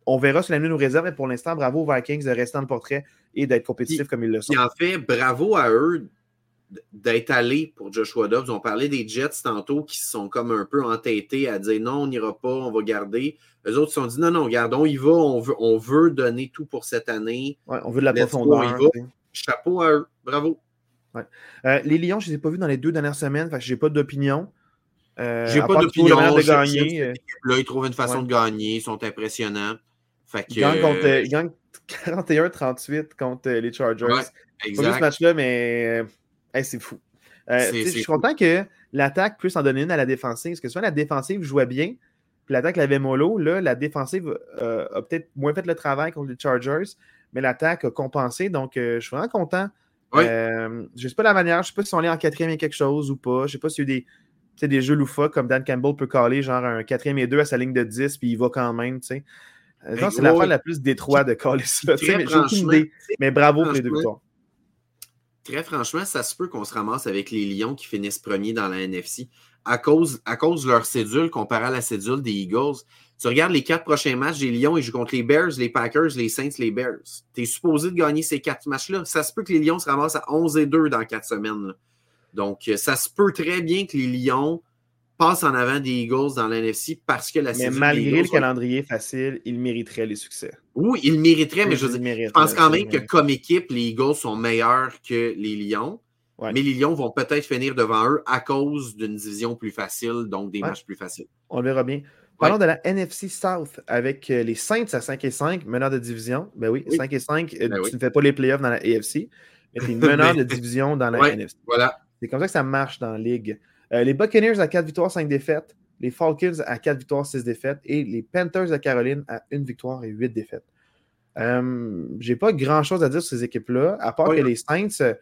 On verra si la nuit nous réserve, mais pour l'instant, bravo aux Vikings de rester dans le portrait et d'être compétitifs comme ils le sont. Et en fait, bravo à eux d'être allés pour Joshua Dobbs. On parlait des Jets tantôt qui sont comme un peu entêtés à dire non, on n'ira pas, on va garder. Eux autres se sont dit non, non, gardons, il va, on veut, on veut donner tout pour cette année. Ouais, on veut de la profondeur. Chapeau à eux. Bravo. Euh, les Lions, je ne les ai pas vus dans les deux dernières semaines, je n'ai pas d'opinion. Euh, j'ai pas d'opinion. De gagner. Euh. Là, ils trouvent une façon de gagner, ils sont impressionnants. Fait que, ils gagnent, 41-38 contre les Chargers. Ouais, exact. Pas vu ce match-là, mais c'est fou. je suis content que l'attaque puisse en donner une à la défensive. Parce que soit la défensive jouait bien, puis l'attaque l'avait mollo. Là, la défensive a peut-être moins fait le travail contre les Chargers, mais l'attaque a compensé. Donc, je suis vraiment content euh, je ne sais pas la manière, je ne sais pas si on est en quatrième et quelque chose ou pas. Je ne sais pas s'il y a eu des, des jeux loufoques comme Dan Campbell peut caler genre un quatrième et deux à sa ligne de 10 puis il va quand même. sais. Euh, c'est la fois la plus détroit de caler ça. Mais, mais bravo pour les deux victoires. Très franchement, ça se peut qu'on se ramasse avec les Lions qui finissent premiers dans la NFC à cause, à cause de leur cédule comparée à la cédule des Eagles. Tu regardes les quatre prochains matchs des Lions, ils jouent contre les Bears, les Packers, les Saints, les Bears. Tu es supposé de gagner ces quatre matchs-là. Ça se peut que les Lions se ramassent à 11 et 2 dans quatre semaines. Donc, euh, ça se peut très bien que les Lions passent en avant des Eagles dans l'NFC parce que la Mais malgré le calendrier facile, ils mériteraient les succès. Oui, ils mériteraient, mais je, je pense quand même que comme équipe, les Eagles sont meilleurs que les Lions. Mais les Lions vont peut-être finir devant eux à cause d'une division plus facile, donc des matchs plus faciles. On verra bien. Parlons de la NFC South avec euh, les Saints à 5 et 5, meneurs de division. Ben oui, 5 et 5, euh, ben tu ne fais pas les playoffs dans la AFC, mais tu es (laughs) meneur de division dans la NFC. Voilà. C'est comme ça que ça marche dans la ligue. Euh, les Buccaneers à 4 victoires, 5 défaites. Les Falcons à 4 victoires, 6 défaites. Et les Panthers de Caroline à 1 victoire et 8 défaites. Euh, J'ai pas grand chose à dire sur ces équipes-là, à part que les Saints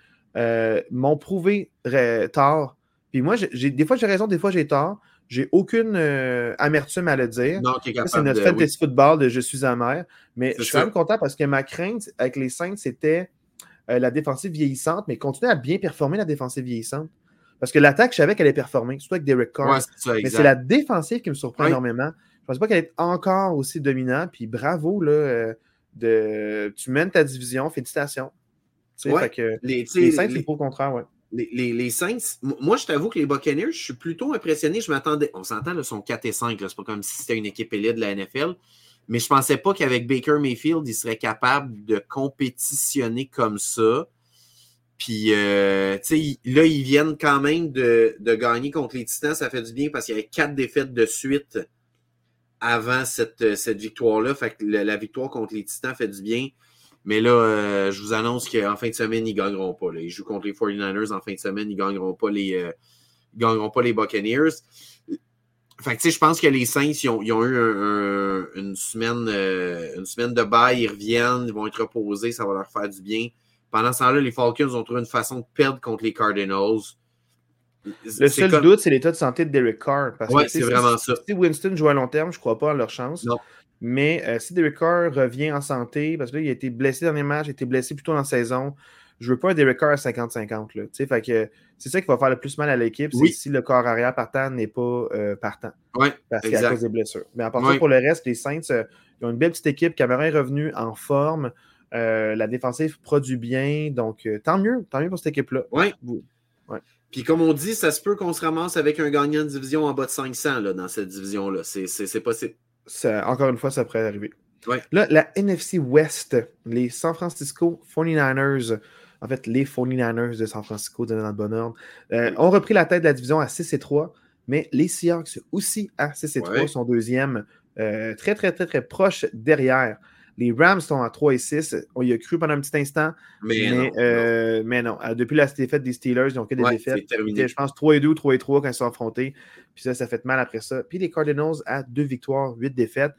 m'ont prouvé tard. Puis moi, des fois j'ai raison, des fois j'ai tort. J'ai aucune euh, amertume à le dire. C'est notre fantasy football de je suis amer. Mais je suis quand même content parce que ma crainte avec les Saints, c'était euh, la défensive vieillissante, mais continuer à bien performer la défensive vieillissante. Parce que l'attaque, je savais qu'elle allait performer, surtout avec Derek Carr. mais c'est la défensive qui me surprend énormément. Je ne pense pas qu'elle est encore aussi dominante. Puis bravo, là, euh, de... tu mènes ta division. Félicitations. que les, Saints, c'est pour le contraire, ouais les, Saints, moi, je t'avoue que les Buccaneers, je suis plutôt impressionné. Je m'attendais, on s'entend, ils sont 4 et 5, c'est pas comme si c'était une équipe élite de la NFL, mais je pensais pas qu'avec Baker Mayfield, ils seraient capables de compétitionner comme ça. Puis, euh, tu sais, là, ils viennent quand même de, gagner contre les Titans. Ça fait du bien parce qu'il y avait quatre défaites de suite avant cette, cette victoire-là. Fait que la victoire contre les Titans fait du bien. Mais là, euh, je vous annonce qu'en fin de semaine, ils ne gagneront pas. Ils jouent contre les 49ers en fin de semaine, ils ne gagneront pas les, euh, gagneront pas les Buccaneers. Fait que, je pense que les Saints, ils ont, eu une, semaine, euh, une semaine de bail, ils reviennent, ils vont être reposés, ça va leur faire du bien. Pendant ce temps-là, les Falcons ont trouvé une façon de perdre contre les Cardinals. Le seul doute, c'est l'état de santé de Derek Carr. Oui, c'est vraiment ça. Si Winston joue à long terme, je ne crois pas à leur chance. Non. Mais euh, si Derek Carr revient en santé, parce que là, il a été blessé dans les matchs, il a été blessé plutôt dans la saison, je veux pas un Derek Carr à 50-50. C'est ça qui va faire le plus mal à l'équipe, c'est si le corps arrière partant n'est pas euh, partant. Oui, parce qu'à cause des blessures. Mais à part ça, pour le reste, les Saints, euh, ils ont une belle petite équipe. Cameron est revenu en forme. la défensive produit bien. Donc, tant mieux. Tant mieux pour cette équipe-là. Oui. Ouais. Puis comme on dit, ça se peut qu'on se ramasse avec un gagnant de division en bas de 500 là, dans cette division-là. C'est possible encore une fois, ça pourrait arriver. Là, la NFC West, les San Francisco 49ers, en fait, les 49ers de San Francisco, dans le bon ordre, euh, ont repris la tête de la division à 6 et 3, mais les Seahawks aussi à 6 et 3 sont deuxième, euh, très, très, très, très proche derrière. Les Rams sont à 3 et 6. On y a cru pendant un petit instant. Mais, non, euh, mais non. Depuis la défaite des Steelers, ils n'ont que des défaites. je pense 3 et 2 ou 3 et 3 quand ils sont affrontés. Puis ça, ça fait mal après ça. Puis les Cardinals à 2 victoires, 8 défaites.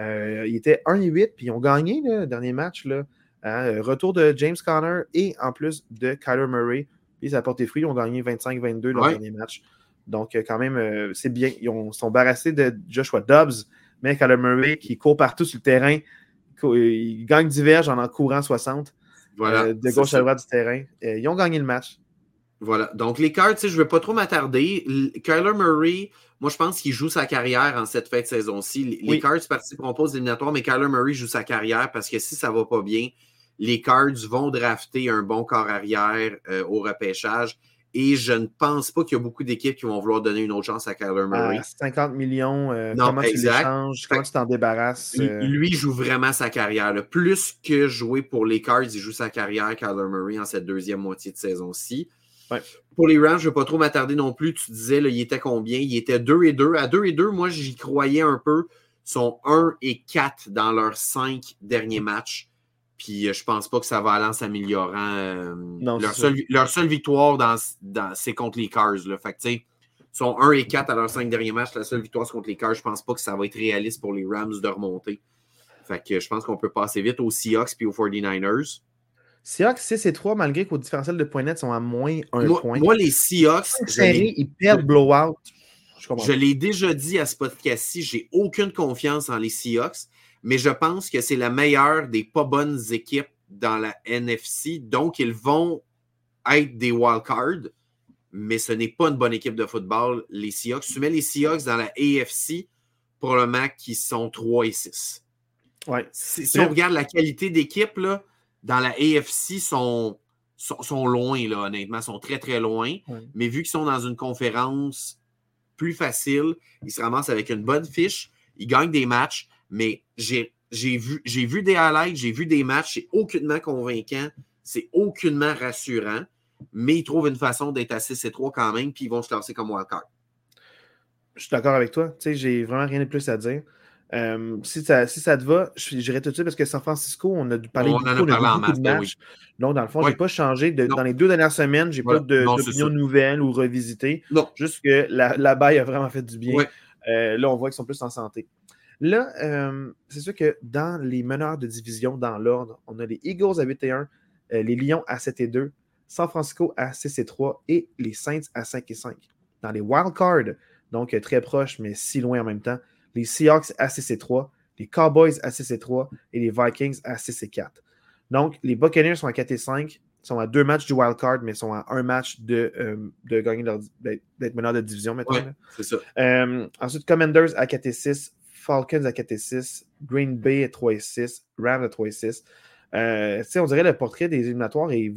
Euh, ils étaient 1 et 8, puis ils ont gagné le dernier match. Là. Hein, retour de James Conner et en plus de Kyler Murray. Puis ça a porté fruit. Ils ont gagné 25-22 le dernier match. Donc, quand même, c'est bien. Ils ont, sont embarrassés de Joshua Dobbs, mais Kyler Murray qui court partout sur le terrain ils gagnent diverges en en courant 60 euh, de gauche à droite du terrain. Euh, ils ont gagné le match. Voilà. Donc, les cards, je ne vais pas trop m'attarder. Kyler Murray, moi, je pense qu'il joue sa carrière en cette fin de saison-ci. Les, Cards participeront pas aux éliminatoires, mais Kyler Murray joue sa carrière parce que si ça ne va pas bien, les Cards vont drafter un bon corps arrière euh, au repêchage. Et je ne pense pas qu'il y a beaucoup d'équipes qui vont vouloir donner une autre chance à Kyler Murray. 50 millions, euh, comment tu l'échanges, comment tu t'en débarrasses? Euh? Lui joue vraiment sa carrière. Plus que jouer pour les Cards, il joue sa carrière, Kyler Murray, en cette deuxième moitié de saison-ci. Pour les Rams, je ne vais pas trop m'attarder non plus. Tu disais, là, il était combien? Il était 2 et 2. À 2 et 2, moi, j'y croyais un peu. Ils sont 1 et 4 dans leurs 5 derniers matchs. Puis euh, je pense pas que ça va aller en s'améliorant. Euh, leur, seule, victoire, dans, c'est contre les Cars. Là. Fait que, ils sont 1 et 4 à leurs 5 derniers matchs. La seule victoire, c'est contre les Cars. Je pense pas que ça va être réaliste pour les Rams de remonter. Fait que je pense qu'on peut passer vite aux Seahawks et aux 49ers. Seahawks 6 et 3, malgré qu'au différentiel de points nets sont à moins 1 point. Moi, les Seahawks. ils perdent blowout. Je, je l'ai déjà dit à ce podcast-ci, j'ai aucune confiance en les Seahawks mais je pense que c'est la meilleure des pas bonnes équipes dans la NFC. Donc, ils vont être des wildcards, mais ce n'est pas une bonne équipe de football, les Seahawks. Tu mets les Seahawks dans la AFC, probablement qu'ils sont 3 et 6. Ouais. Si, on regarde la qualité d'équipe, dans la AFC, sont, sont, loin, là, honnêtement, sont très, très loin. Mais vu qu'ils sont dans une conférence plus facile, ils se ramassent avec une bonne fiche, ils gagnent des matchs, mais j'ai vu, vu des highlights, j'ai vu des matchs, c'est aucunement convaincant, c'est aucunement rassurant, mais ils trouvent une façon d'être à 6 et 3 quand même, puis ils vont se classer comme wildcard. Je suis d'accord avec toi. Tu sais, j'ai vraiment rien de plus à dire. Euh, si, ça, si ça te va, j'irai tout de suite parce que San Francisco, on a dû parler beaucoup, de, beaucoup de ben matchs. Donc, dans le fond, je n'ai pas changé. dans les deux dernières semaines, je n'ai pas d'opinion nouvelle ou revisité. Non. Juste que la, la baille a vraiment fait du bien. Euh, là, on voit qu'ils sont plus en santé. Là, euh, c'est sûr que dans les meneurs de division, dans l'ordre, on a les Eagles à 8 et 1, euh, les Lions à 7 et 2, San Francisco à 6 et 3 et les Saints à 5 et 5. Dans les wildcards, donc euh, très proches, mais si loin en même temps, les Seahawks à 6 et 3, les Cowboys à 6 et 3 et les Vikings à 6 et 4. Donc, les Buccaneers sont à 4 et 5, sont à deux matchs du wildcard, mais sont à un match de, de gagner d'être meneur de division maintenant. c'est ça. ensuite, Commanders à 4 et 6, Falcons à 4 et 6, Green Bay à 3 et 6, Rams à 3 et 6. Euh, on dirait le portrait des éliminatoires est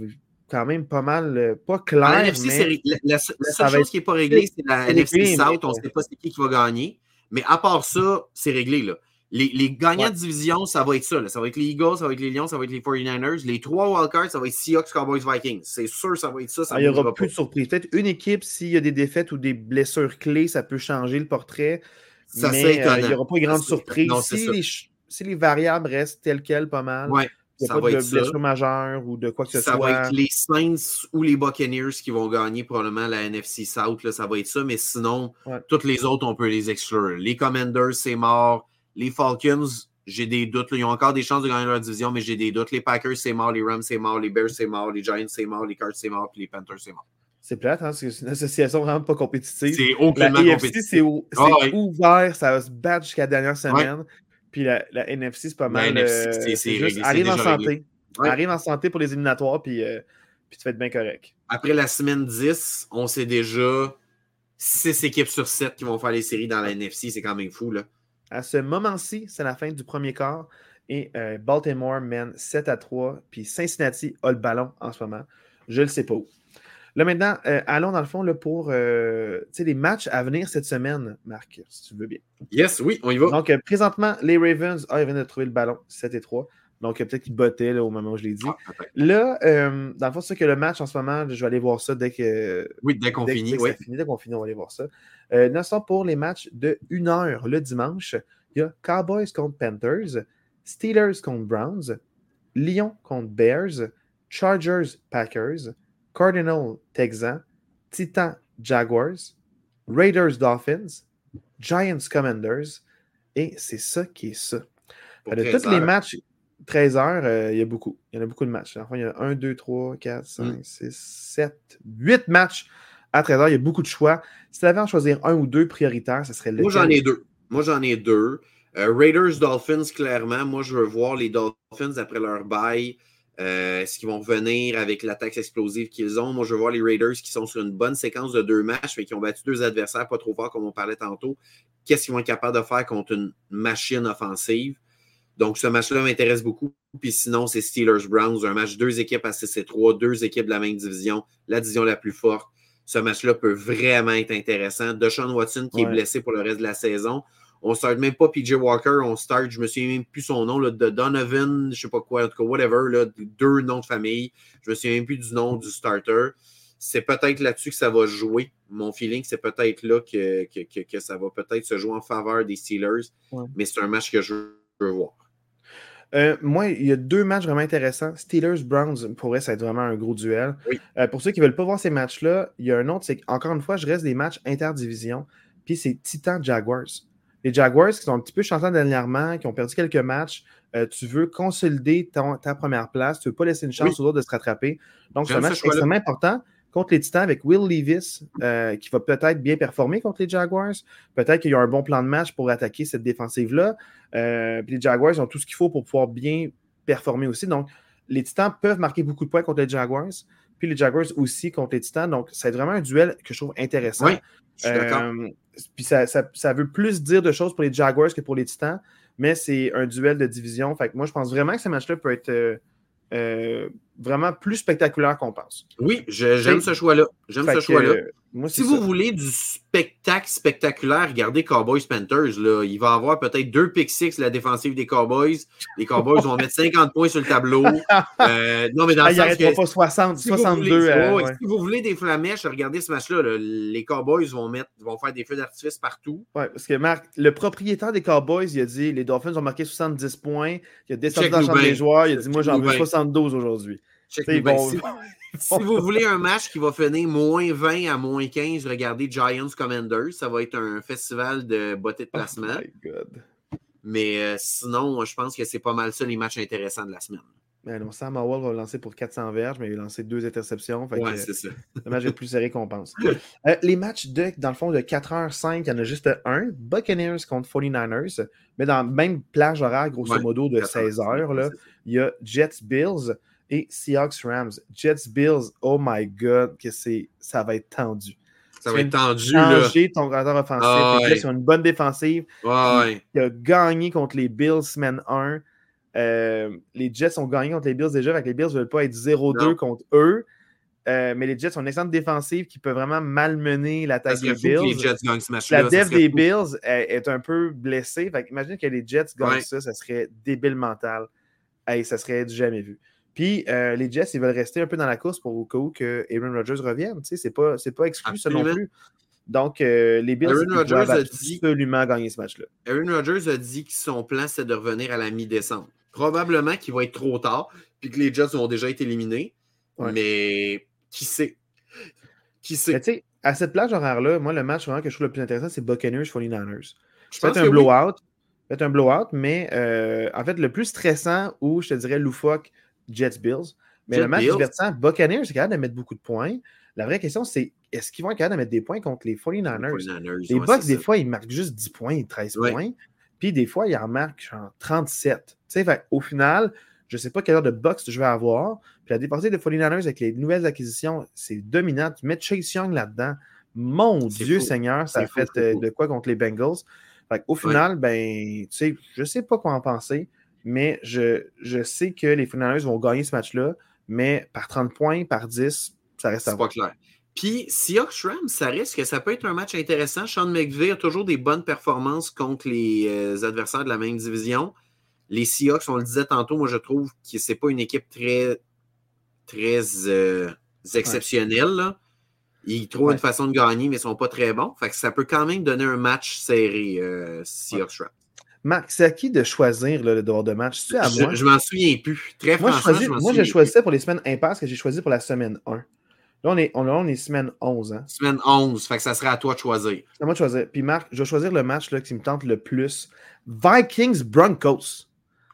quand même pas mal, euh, pas clair. La, mais la, seule chose qui n'est pas réglée, c'est la NFC South. On ne sait pas c'est qui qui va gagner. Mais à part ça, c'est réglé. Là. Les, les gagnants de division, ça va être ça. Là. Ça va être les Eagles, ça va être les Lions, ça va être les 49ers. Les trois wildcards, ça va être Seahawks, Cowboys, Vikings. C'est sûr, ça va être ça. Ah, il n'y aura plus de surprise. Peut-être une équipe, s'il y a des défaites ou des blessures clés, ça peut changer le portrait. Ça mais euh, il n'y aura pas de grande surprise. si, les, variables restent telles quelles pas mal, il n'y a pas de blessure majeure ou de quoi que ce soit. Ça va être les Saints ou les Buccaneers qui vont gagner probablement la NFC South. Là, ça va être ça, mais sinon, toutes les autres, on peut les exclure. Les Commanders, c'est mort. Les Falcons, j'ai des doutes. Ils ont encore des chances de gagner leur division, mais j'ai des doutes. Les Packers, c'est mort. Les Rams, c'est mort. Les Bears, c'est mort. Les Giants, c'est mort. Les Cards, c'est mort. Puis les Panthers, c'est mort. C'est plate, hein, c'est une association vraiment pas compétitive. C'est aucunement compétitif. C'est ah ouvert, ça va se battre jusqu'à la dernière semaine. Puis la, NFC, c'est pas mal. La NFC, c'est euh, arrive en santé. Arrive en santé pour les éliminatoires, puis, euh, puis tu vas être bien correct. Après la semaine 10, on sait déjà 6 équipes sur 7 qui vont faire les séries dans la NFC. C'est quand même fou, là. À ce moment-ci, c'est la fin du premier quart. Et euh, Baltimore mène 7 à 3. Puis Cincinnati a le ballon en ce moment. Je ne le sais pas où. Là, maintenant, euh, allons dans le fond là, pour euh, les matchs à venir cette semaine, Marc, si tu veux bien. Yes, oui, on y va. Donc, euh, présentement, les Ravens, ah, ils viennent de trouver le ballon, 7 et 3. Donc, peut-être qu'ils bottaient là, au moment où je l'ai dit. Ah, là, dans le fond, c'est que le match en ce moment, je vais aller voir ça dès que. Oui, dès qu'on finit. dès qu'on finit, on va aller voir ça. Euh, non, pour les matchs de 1 heure le dimanche, il y a Cowboys contre Panthers, Steelers contre Browns, Lions contre Bears, Chargers Packers, Cardinal Texans, Titan Jaguars, Raiders Dolphins, Giants Commanders, et c'est ça qui est ça. De tous les matchs, 13 heures, euh, il y a beaucoup. Il y en a beaucoup de matchs. Enfin, il y a 1, 2, 3, 4, 5, 6, 7, 8 matchs à 13 heures. Il y a beaucoup de choix. Si tu avais à choisir un ou deux prioritaires, ce serait le. Moi, j'en ai deux. Moi, j'en ai deux. Euh, Raiders, Dolphins, clairement. Moi, je veux voir les Dolphins après leur bail Euh, est-ce qu'ils vont revenir avec l'attaque explosive qu'ils ont? Moi, je veux voir les Raiders qui sont sur une bonne séquence de deux matchs, mais qui ont battu deux adversaires pas trop forts, comme on parlait tantôt. Qu'est-ce qu'ils vont être capables de faire contre une machine offensive? Donc, ce match-là m'intéresse beaucoup. Puis sinon, c'est Steelers-Browns, un match deux équipes à 6 et 3, deux équipes de la même division, la division la plus forte. Ce match-là peut vraiment être intéressant. Deshaun Watson qui est blessé pour le reste de la saison. On ne start même pas PJ Walker, on start, je me souviens même plus son nom, là, de Donovan, je ne sais pas quoi, en tout cas, whatever, là, deux noms de famille. Je me souviens même plus du nom du starter. C'est peut-être là-dessus que ça va jouer. Mon feeling, c'est peut-être là que, que, que, ça va peut-être se jouer en faveur des Steelers. Mais c'est un match que je veux voir. Euh, moi, il y a deux matchs vraiment intéressants. Steelers-Browns pourrait être vraiment un gros duel. Euh, pour ceux qui ne veulent pas voir ces matchs-là, il y a un autre, c'est qu'encore une fois, je reste des matchs interdivision. Puis c'est Titan-Jaguars. Les Jaguars qui sont un petit peu chantants dernièrement, qui ont perdu quelques matchs, euh, tu veux consolider ta première place, tu ne veux pas laisser une chance aux autres de se rattraper. Donc, c'est un match extrêmement important contre les Titans avec Will Levis, euh, qui va peut-être bien performer contre les Jaguars. Peut-être qu'il y a un bon plan de match pour attaquer cette défensive-là. Euh, les Jaguars ont tout ce qu'il faut pour pouvoir bien performer aussi. Donc, les Titans peuvent marquer beaucoup de points contre les Jaguars. Puis les Jaguars aussi contre les Titans. Donc, c'est vraiment un duel que je trouve intéressant. Oui, je suis euh, puis ça, ça, veut plus dire de choses pour les Jaguars que pour les Titans, mais c'est un duel de division. Fait que moi, je pense vraiment que ce match-là peut être euh, vraiment plus spectaculaire qu'on pense. Oui, j'aime ce choix-là. J'aime ce choix-là. si vous voulez du spectacle spectaculaire, regardez Cowboys Panthers. Là. Il va avoir peut-être deux pick six la défensive des Cowboys. Les Cowboys vont mettre 50 points sur le tableau. (laughs) Euh, non, mais dans ah, le sens pas 60, 62. Euh, Si vous voulez des flamèches, regardez ce match-là. Les Cowboys vont, mettre, vont faire des feux d'artifice partout. Oui, parce que Marc, le propriétaire des Cowboys, il a dit les Dolphins ont marqué 70 points. Il a descendu dans la chambre des joueurs. Il a dit Moi, j'en veux 72 aujourd'hui. (laughs) Si, vous voulez un match qui va finir moins 20 à moins 15, regardez Giants Commanders. Ça va être un festival de beauté de oh placement. Mais euh, sinon, je pense que c'est pas mal ça les matchs intéressants de la semaine. Ben non, Sam Howell va lancer pour 400 verges, mais il a lancé deux interceptions. Ouais, c'est ça. (laughs) Le match est plus serré qu'on pense. Euh, les matchs, de, dans le fond, de 4h05, il y en a juste un. Buccaneers contre 49ers, mais dans la même plage horaire, grosso modo, de 16h. Il y a Jets Bills et Seahawks Rams. Jets Bills, oh my god, que c'est ça va être tendu. Ça va être tendu. Changer ton gradeur offensif. Ah, ouais. une bonne défensive. Ouais. Il a gagné contre les Bills semaine 1. Euh, les Jets ont gagné contre les Bills déjà, avec les Bills ne veulent pas être 0-2 contre eux. Euh, mais les Jets ont une excellente défensive qui peut vraiment malmener l'attaque des Bills. Les Jets gagnent ce match La dev des Bills est, un peu blessée. imagine que les Jets gagnent ça, ça serait débile mental. Hey, ça serait du jamais vu. Puis euh, les Jets, ils veulent rester un peu dans la course pour au cas où que Aaron Rodgers revienne. Tu sais, c'est pas, pas exclu ça non plus. Donc, euh, les Bills Aaron absolument gagner ce match-là. Aaron Rodgers a dit que son plan, c'est de revenir à la mi-décembre. Probablement qu'il va être trop tard, puis que les Jets ont déjà été éliminés. Mais qui sait? Qui sait? sais, à cette plage horaire-là, moi, le match vraiment que je trouve le plus intéressant, c'est Buccaneers 49ers. Peut-être un blowout. Peut-être un blowout, mais euh, en fait, le plus stressant ou je te dirais loufoque, Jets Bills. Mais le match divertissant, Buccaneers, c'est capable de mettre beaucoup de points. La vraie question, c'est est-ce qu'ils vont être capables de mettre des points contre les 49ers? Les, Bucks, des fois, ils marquent juste 10 points, 13 points. Puis des fois, ils en marquent genre 37. Tu sais, au final, je ne sais pas quelle heure de box je vais avoir. Puis la départie des 49ers avec les nouvelles acquisitions, c'est dominant. Tu mets Chase Young là-dedans. Mon Dieu Seigneur, ça a fait euh, de quoi contre les Bengals? au final, ben, tu sais, je ne sais pas quoi en penser mais je, je sais que les Finlanders vont gagner ce match-là, mais par 30 points, par 10, ça reste à voir. pas clair. Puis, Seahawks Rams, ça risque que ça peut être un match intéressant. Sean McVay a toujours des bonnes performances contre les euh, adversaires de la même division. Les Seahawks, on le disait tantôt, moi je trouve que c'est pas une équipe très, très euh, exceptionnelle. Ils trouvent une façon de gagner, mais ils sont pas très bons. Fait que ça peut quand même donner un match serré, euh, Seahawks Rams. Marc, c'est à qui de choisir le devoir de match? C'est à moi? Je, m'en souviens plus. Très moi, franchement, moi, j'ai choisi ça pour les semaines impasses que j'ai choisi pour la semaine 1. Là, on est, on, est semaine 11. Hein? Semaine 11. Fait que ça serait à toi de choisir. C'est à moi de choisir. Puis Marc, je vais choisir le match là, qui me tente le plus. Vikings Broncos.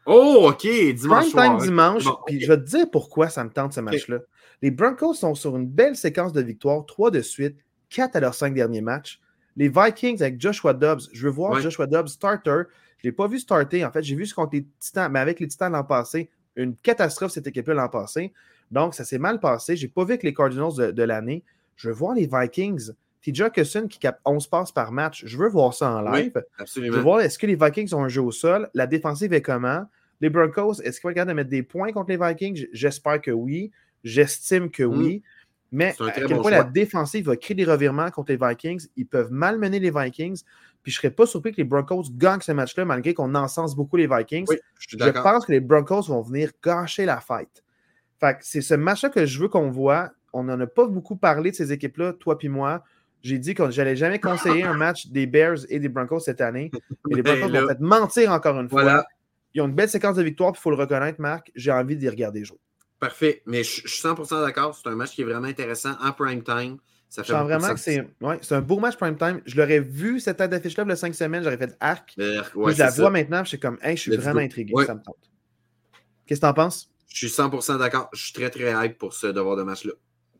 Oh, OK. Dimanche soir. dimanche. Puis je vais te dire pourquoi ça me tente ce match-là. Les Broncos sont sur une belle séquence de victoires, 3 de suite, 4 à leurs 5 derniers matchs. Les Vikings avec Joshua Dobbs. Je veux voir Joshua Dobbs starter. Je ne l'ai pas vu starter. En fait, j'ai vu ce contre les Titans, mais avec les Titans l'an passé, une catastrophe cette équipe-là l'an passé. Donc, ça s'est mal passé. Je n'ai pas vu que les Cardinals de, l'année. Je veux voir les Vikings. TJ Hawkinson qui capte 11 passes par match. Je veux voir ça en live. absolument. Je veux voir est-ce que les Vikings ont un jeu au sol? La défensive est comment? Les Broncos, est-ce qu'ils vont regarder de mettre des points contre les Vikings? J'espère que oui. J'estime que hmm. oui. Mais à quel point la défensive va créer des revirements contre les Vikings? Ils peuvent malmener les Vikings. Puis je ne serais pas surpris que les Broncos gagnent ce match-là, malgré qu'on encense beaucoup les Vikings. je, pense que les Broncos vont venir gâcher la fête. Fait c'est ce match-là que je veux qu'on voit. On n'en a pas beaucoup parlé de ces équipes-là, toi puis moi. J'ai dit que j'allais jamais conseiller un match des Bears et des Broncos cette année. Mais les (laughs) Broncos vont peut-être mentir encore une fois. Ils ont une belle séquence de victoires, il faut le reconnaître, Marc. J'ai envie d'y regarder jouer. Parfait. Mais je, suis 100% d'accord. C'est un match qui est vraiment intéressant en prime time. Ça fait vraiment que c'est ouais, un beau match prime time. Je l'aurais vu cette tête d'affiche-là, le 5 semaines, j'aurais fait arc. je la vois maintenant, je suis comme, hey, je suis vraiment intrigué. Ça me tente. Qu'est-ce que tu en penses? Je suis 100% d'accord. Je suis très, très hype pour ce devoir de match-là.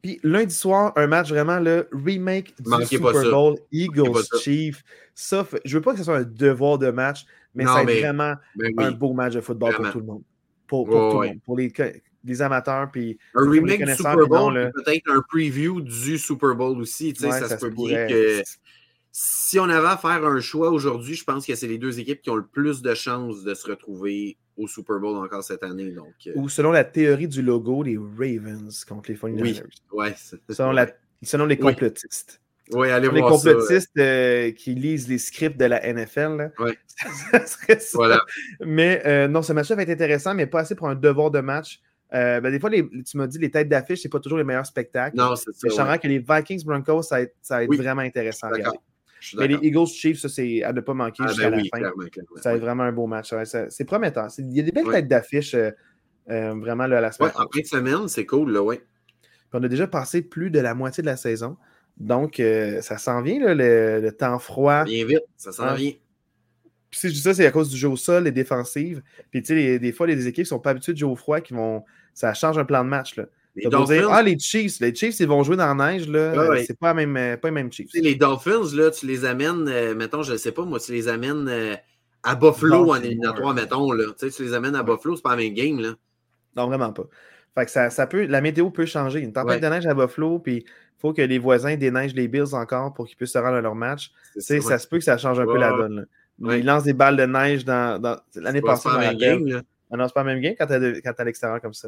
Puis lundi soir, un match vraiment le remake du Super Bowl Eagles Chiefs. Ça, je veux pas que ce soit un devoir de match, mais c'est vraiment ben un beau match de football pour tout le monde. Pour, tout le monde. Pour les, des amateurs. Puis, un remake du Super Bowl, peut-être un preview du Super Bowl aussi. ça, se peut bien que si on avait à faire un choix aujourd'hui, je pense que c'est les deux équipes qui ont le plus de chances de se retrouver au Super Bowl encore cette année. Donc, euh. Ou selon la théorie du logo, les Ravens contre les 49ers. Oui, ouais, selon, selon les complotistes. Oui, allez les voir complotistes euh, qui lisent les scripts de la NFL. Oui. (laughs) ça serait ça. Voilà. Mais euh, non, ce match-là va être intéressant, mais pas assez pour un devoir de match. Euh, ben, des fois, tu m'as dit les têtes d'affiche, c'est pas toujours les meilleurs spectacles. Non, c'est ça. Mais je ouais. que les Vikings Broncos, ça va être, ça va être vraiment intéressant. Mais les Eagles Chiefs, ça, c'est à ne pas manquer ah, jusqu'à ben la fin. ça va être vraiment un beau match. C'est prometteur. Il y a des belles têtes d'affiche euh, euh, vraiment là, à la semaine. en fin de semaine, c'est cool, là, ouais. on a déjà passé plus de la moitié de la saison. Donc, ça s'en vient, là, le, temps froid. Bien vite, ça s'en vient. Puis si je dis ça, c'est à cause du jeu au sol, les défensives. Puis tu sais, des fois, les équipes ne sont pas habituées de jouer au froid, qui vont ça change un plan de match. Là. Les Dolphins... ah, les Chiefs, les Chiefs, ils vont jouer dans la neige, là. C'est pas, même, pas les mêmes Chiefs. les Dolphins, là, tu les amènes, euh, mettons, je ne sais pas, moi, tu les amènes euh, à Buffalo en éliminatoire, mettons, là. Tu, sais, tu les amènes à Buffalo, c'est pas la même game, là. Non, vraiment pas. Fait que ça, ça peut, la météo peut changer. Une tempête de neige à Buffalo, puis il faut que les voisins déneigent les Bills encore pour qu'ils puissent se rendre à leur match. Ça, ça se peut que ça change un peu la donne. Là. Ils lancent des balles de neige dans, dans l'année passée. Pas la game. Ah non, c'est pas la même game quand tu es à l'extérieur comme ça.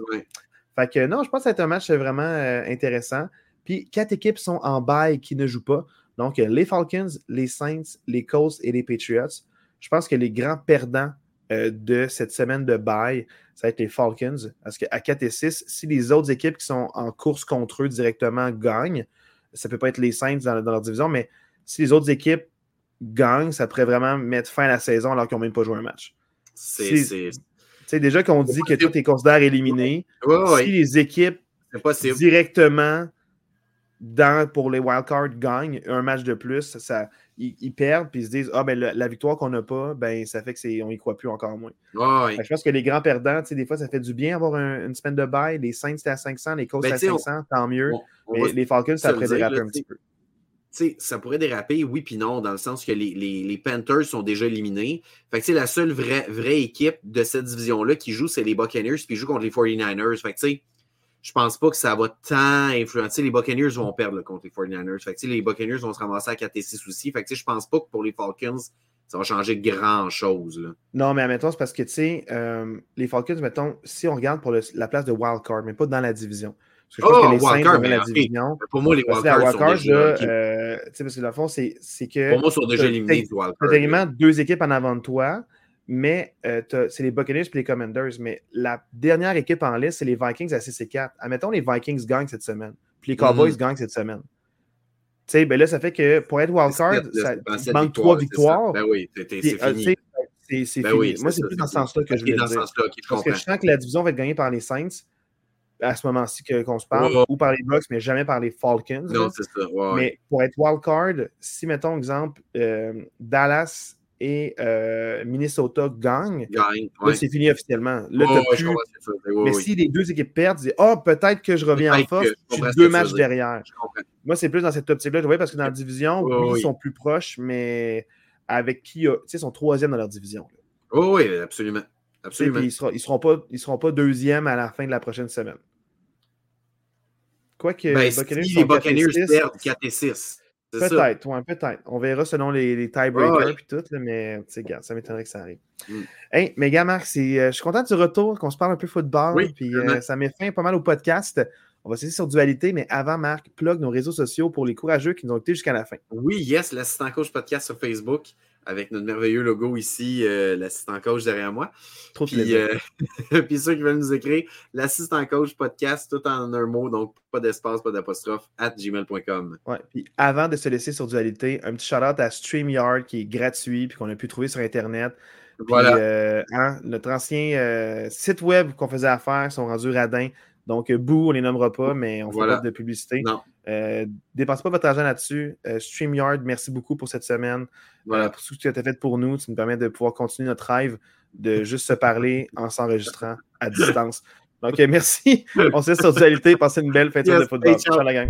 Fait que non, je pense que c'est un match vraiment euh, intéressant. Puis quatre équipes sont en bail qui ne jouent pas. Donc, les Falcons, les Saints, les Colts et les Patriots. Je pense que les grands perdants euh, de cette semaine de bail, ça va être les Falcons. Parce qu'à 4 et 6, si les autres équipes qui sont en course contre eux directement gagnent, ça ne peut pas être les Saints dans, leur division, mais si les autres équipes gagnent, ça pourrait vraiment mettre fin à la saison alors qu'ils n'ont même pas joué un match. C'est déjà qu'on dit que tout est considéré éliminé, si les équipes directement dans, pour les wildcards gagnent un match de plus, ça, ils, perdent puis ils se disent Ah, ben la, victoire qu'on n'a pas, ben ça fait qu'on y croit plus encore moins. je pense que les grands perdants, des fois, ça fait du bien avoir une semaine de bail. Les Saints, c'était à 500, les Colts, ben, à 500, tant mieux. mais les Falcons, ça pourrait déraper un petit peu ça pourrait déraper, oui puis non, dans le sens que les, Panthers sont déjà éliminés. Fait que la seule vraie, équipe de cette division-là qui joue, c'est les Buccaneers, puis ils jouent contre les 49ers. Fait que je pense pas que ça va tant influencer. Les Buccaneers vont perdre contre les 49ers. Fait que les Buccaneers vont se ramasser à 4 et 6 aussi. Fait que je pense pas que pour les Falcons, ça va changer grand-chose. Non, mais admettons, c'est parce que, tu sais, euh, les Falcons, mettons, si on regarde pour la place de wildcard, mais pas dans la division. Parce que je pense que oh, les Saints ont la division. Pour moi, les wildcards sont déjà euh, parce que le fond, c'est que... Pour moi, ils sont déjà éliminés du wildcard. deux équipes en avant de toi, mais euh, c'est les Buccaneers et les Commanders. Mais la dernière équipe en liste, c'est les Vikings à 6 et 4. Admettons, les Vikings gagnent cette semaine, puis les Cowboys mm-hmm. gagnent cette semaine. Tu sais, ben là, ça fait que pour être wildcard, ça manque trois victoires. Ben oui, c'est euh, fini. C'est ben fini. Moi, c'est plus dans ce sens-là que je veux dire. Parce que je sens que la division va être gagnée par les Saints à ce moment-ci qu'on se parle, ou par les Bucks, mais jamais par les Falcons. Non, c'est ça. mais pour être wildcard, si, mettons, exemple, euh, Dallas et euh, Minnesota gagnent, là, c'est fini officiellement. Là, plus... mais si les deux équipes perdent, tu dis Ah, oh, peut-être que je reviens en force, je suis deux matchs derrière. Moi, c'est plus dans cette optique-là. Je vois parce que dans la division, oui, ils sont plus proches, mais avec qui, tu sais, ils sont troisième dans leur division. oui, absolument. Absolument. Ils ne seront, pas, seront pas deuxièmes à la fin de la prochaine semaine. Quoique ben, si les Buccaneers perdent 4 et 6. Peut-être, ouais, peut-être. On verra selon les, les tiebreakers et tout, mais ça m'étonnerait que ça arrive. Mm. Hey, mais gars, Marc, euh, je suis content du retour, qu'on se parle un peu football. Oui, puis euh, ça met fin pas mal au podcast. On va essayer sur Dualité, mais avant, Marc, plug nos réseaux sociaux pour les courageux qui nous ont écoutés jusqu'à la fin. Oui, yes, l'assistant coach podcast sur Facebook avec notre merveilleux logo ici, euh, l'assistant coach derrière moi. Trop puis, euh, (laughs) puis ceux qui veulent nous écrire, l'assistant coach podcast, tout en un mot, donc pas d'espace, pas d'apostrophe, at gmail.com. Ouais, puis avant de se laisser sur Dualité, un petit shout-out à StreamYard qui est gratuit puis qu'on a pu trouver sur Internet. voilà. Euh, hein, notre ancien site web qu'on faisait affaire sont rendus radins. Donc, bouh, on ne les nommera pas, mais on fait pas de publicité. Non. Euh, dépensez pas votre argent là-dessus. Euh, StreamYard, merci beaucoup pour cette semaine. Voilà. pour tout ce que tu as fait pour nous. Tu nous permets de pouvoir continuer notre rêve de juste se parler en s'enregistrant à distance. (laughs) Donc, merci. On se laisse sur Dualité. Passez une belle fête de football. Ciao la gang.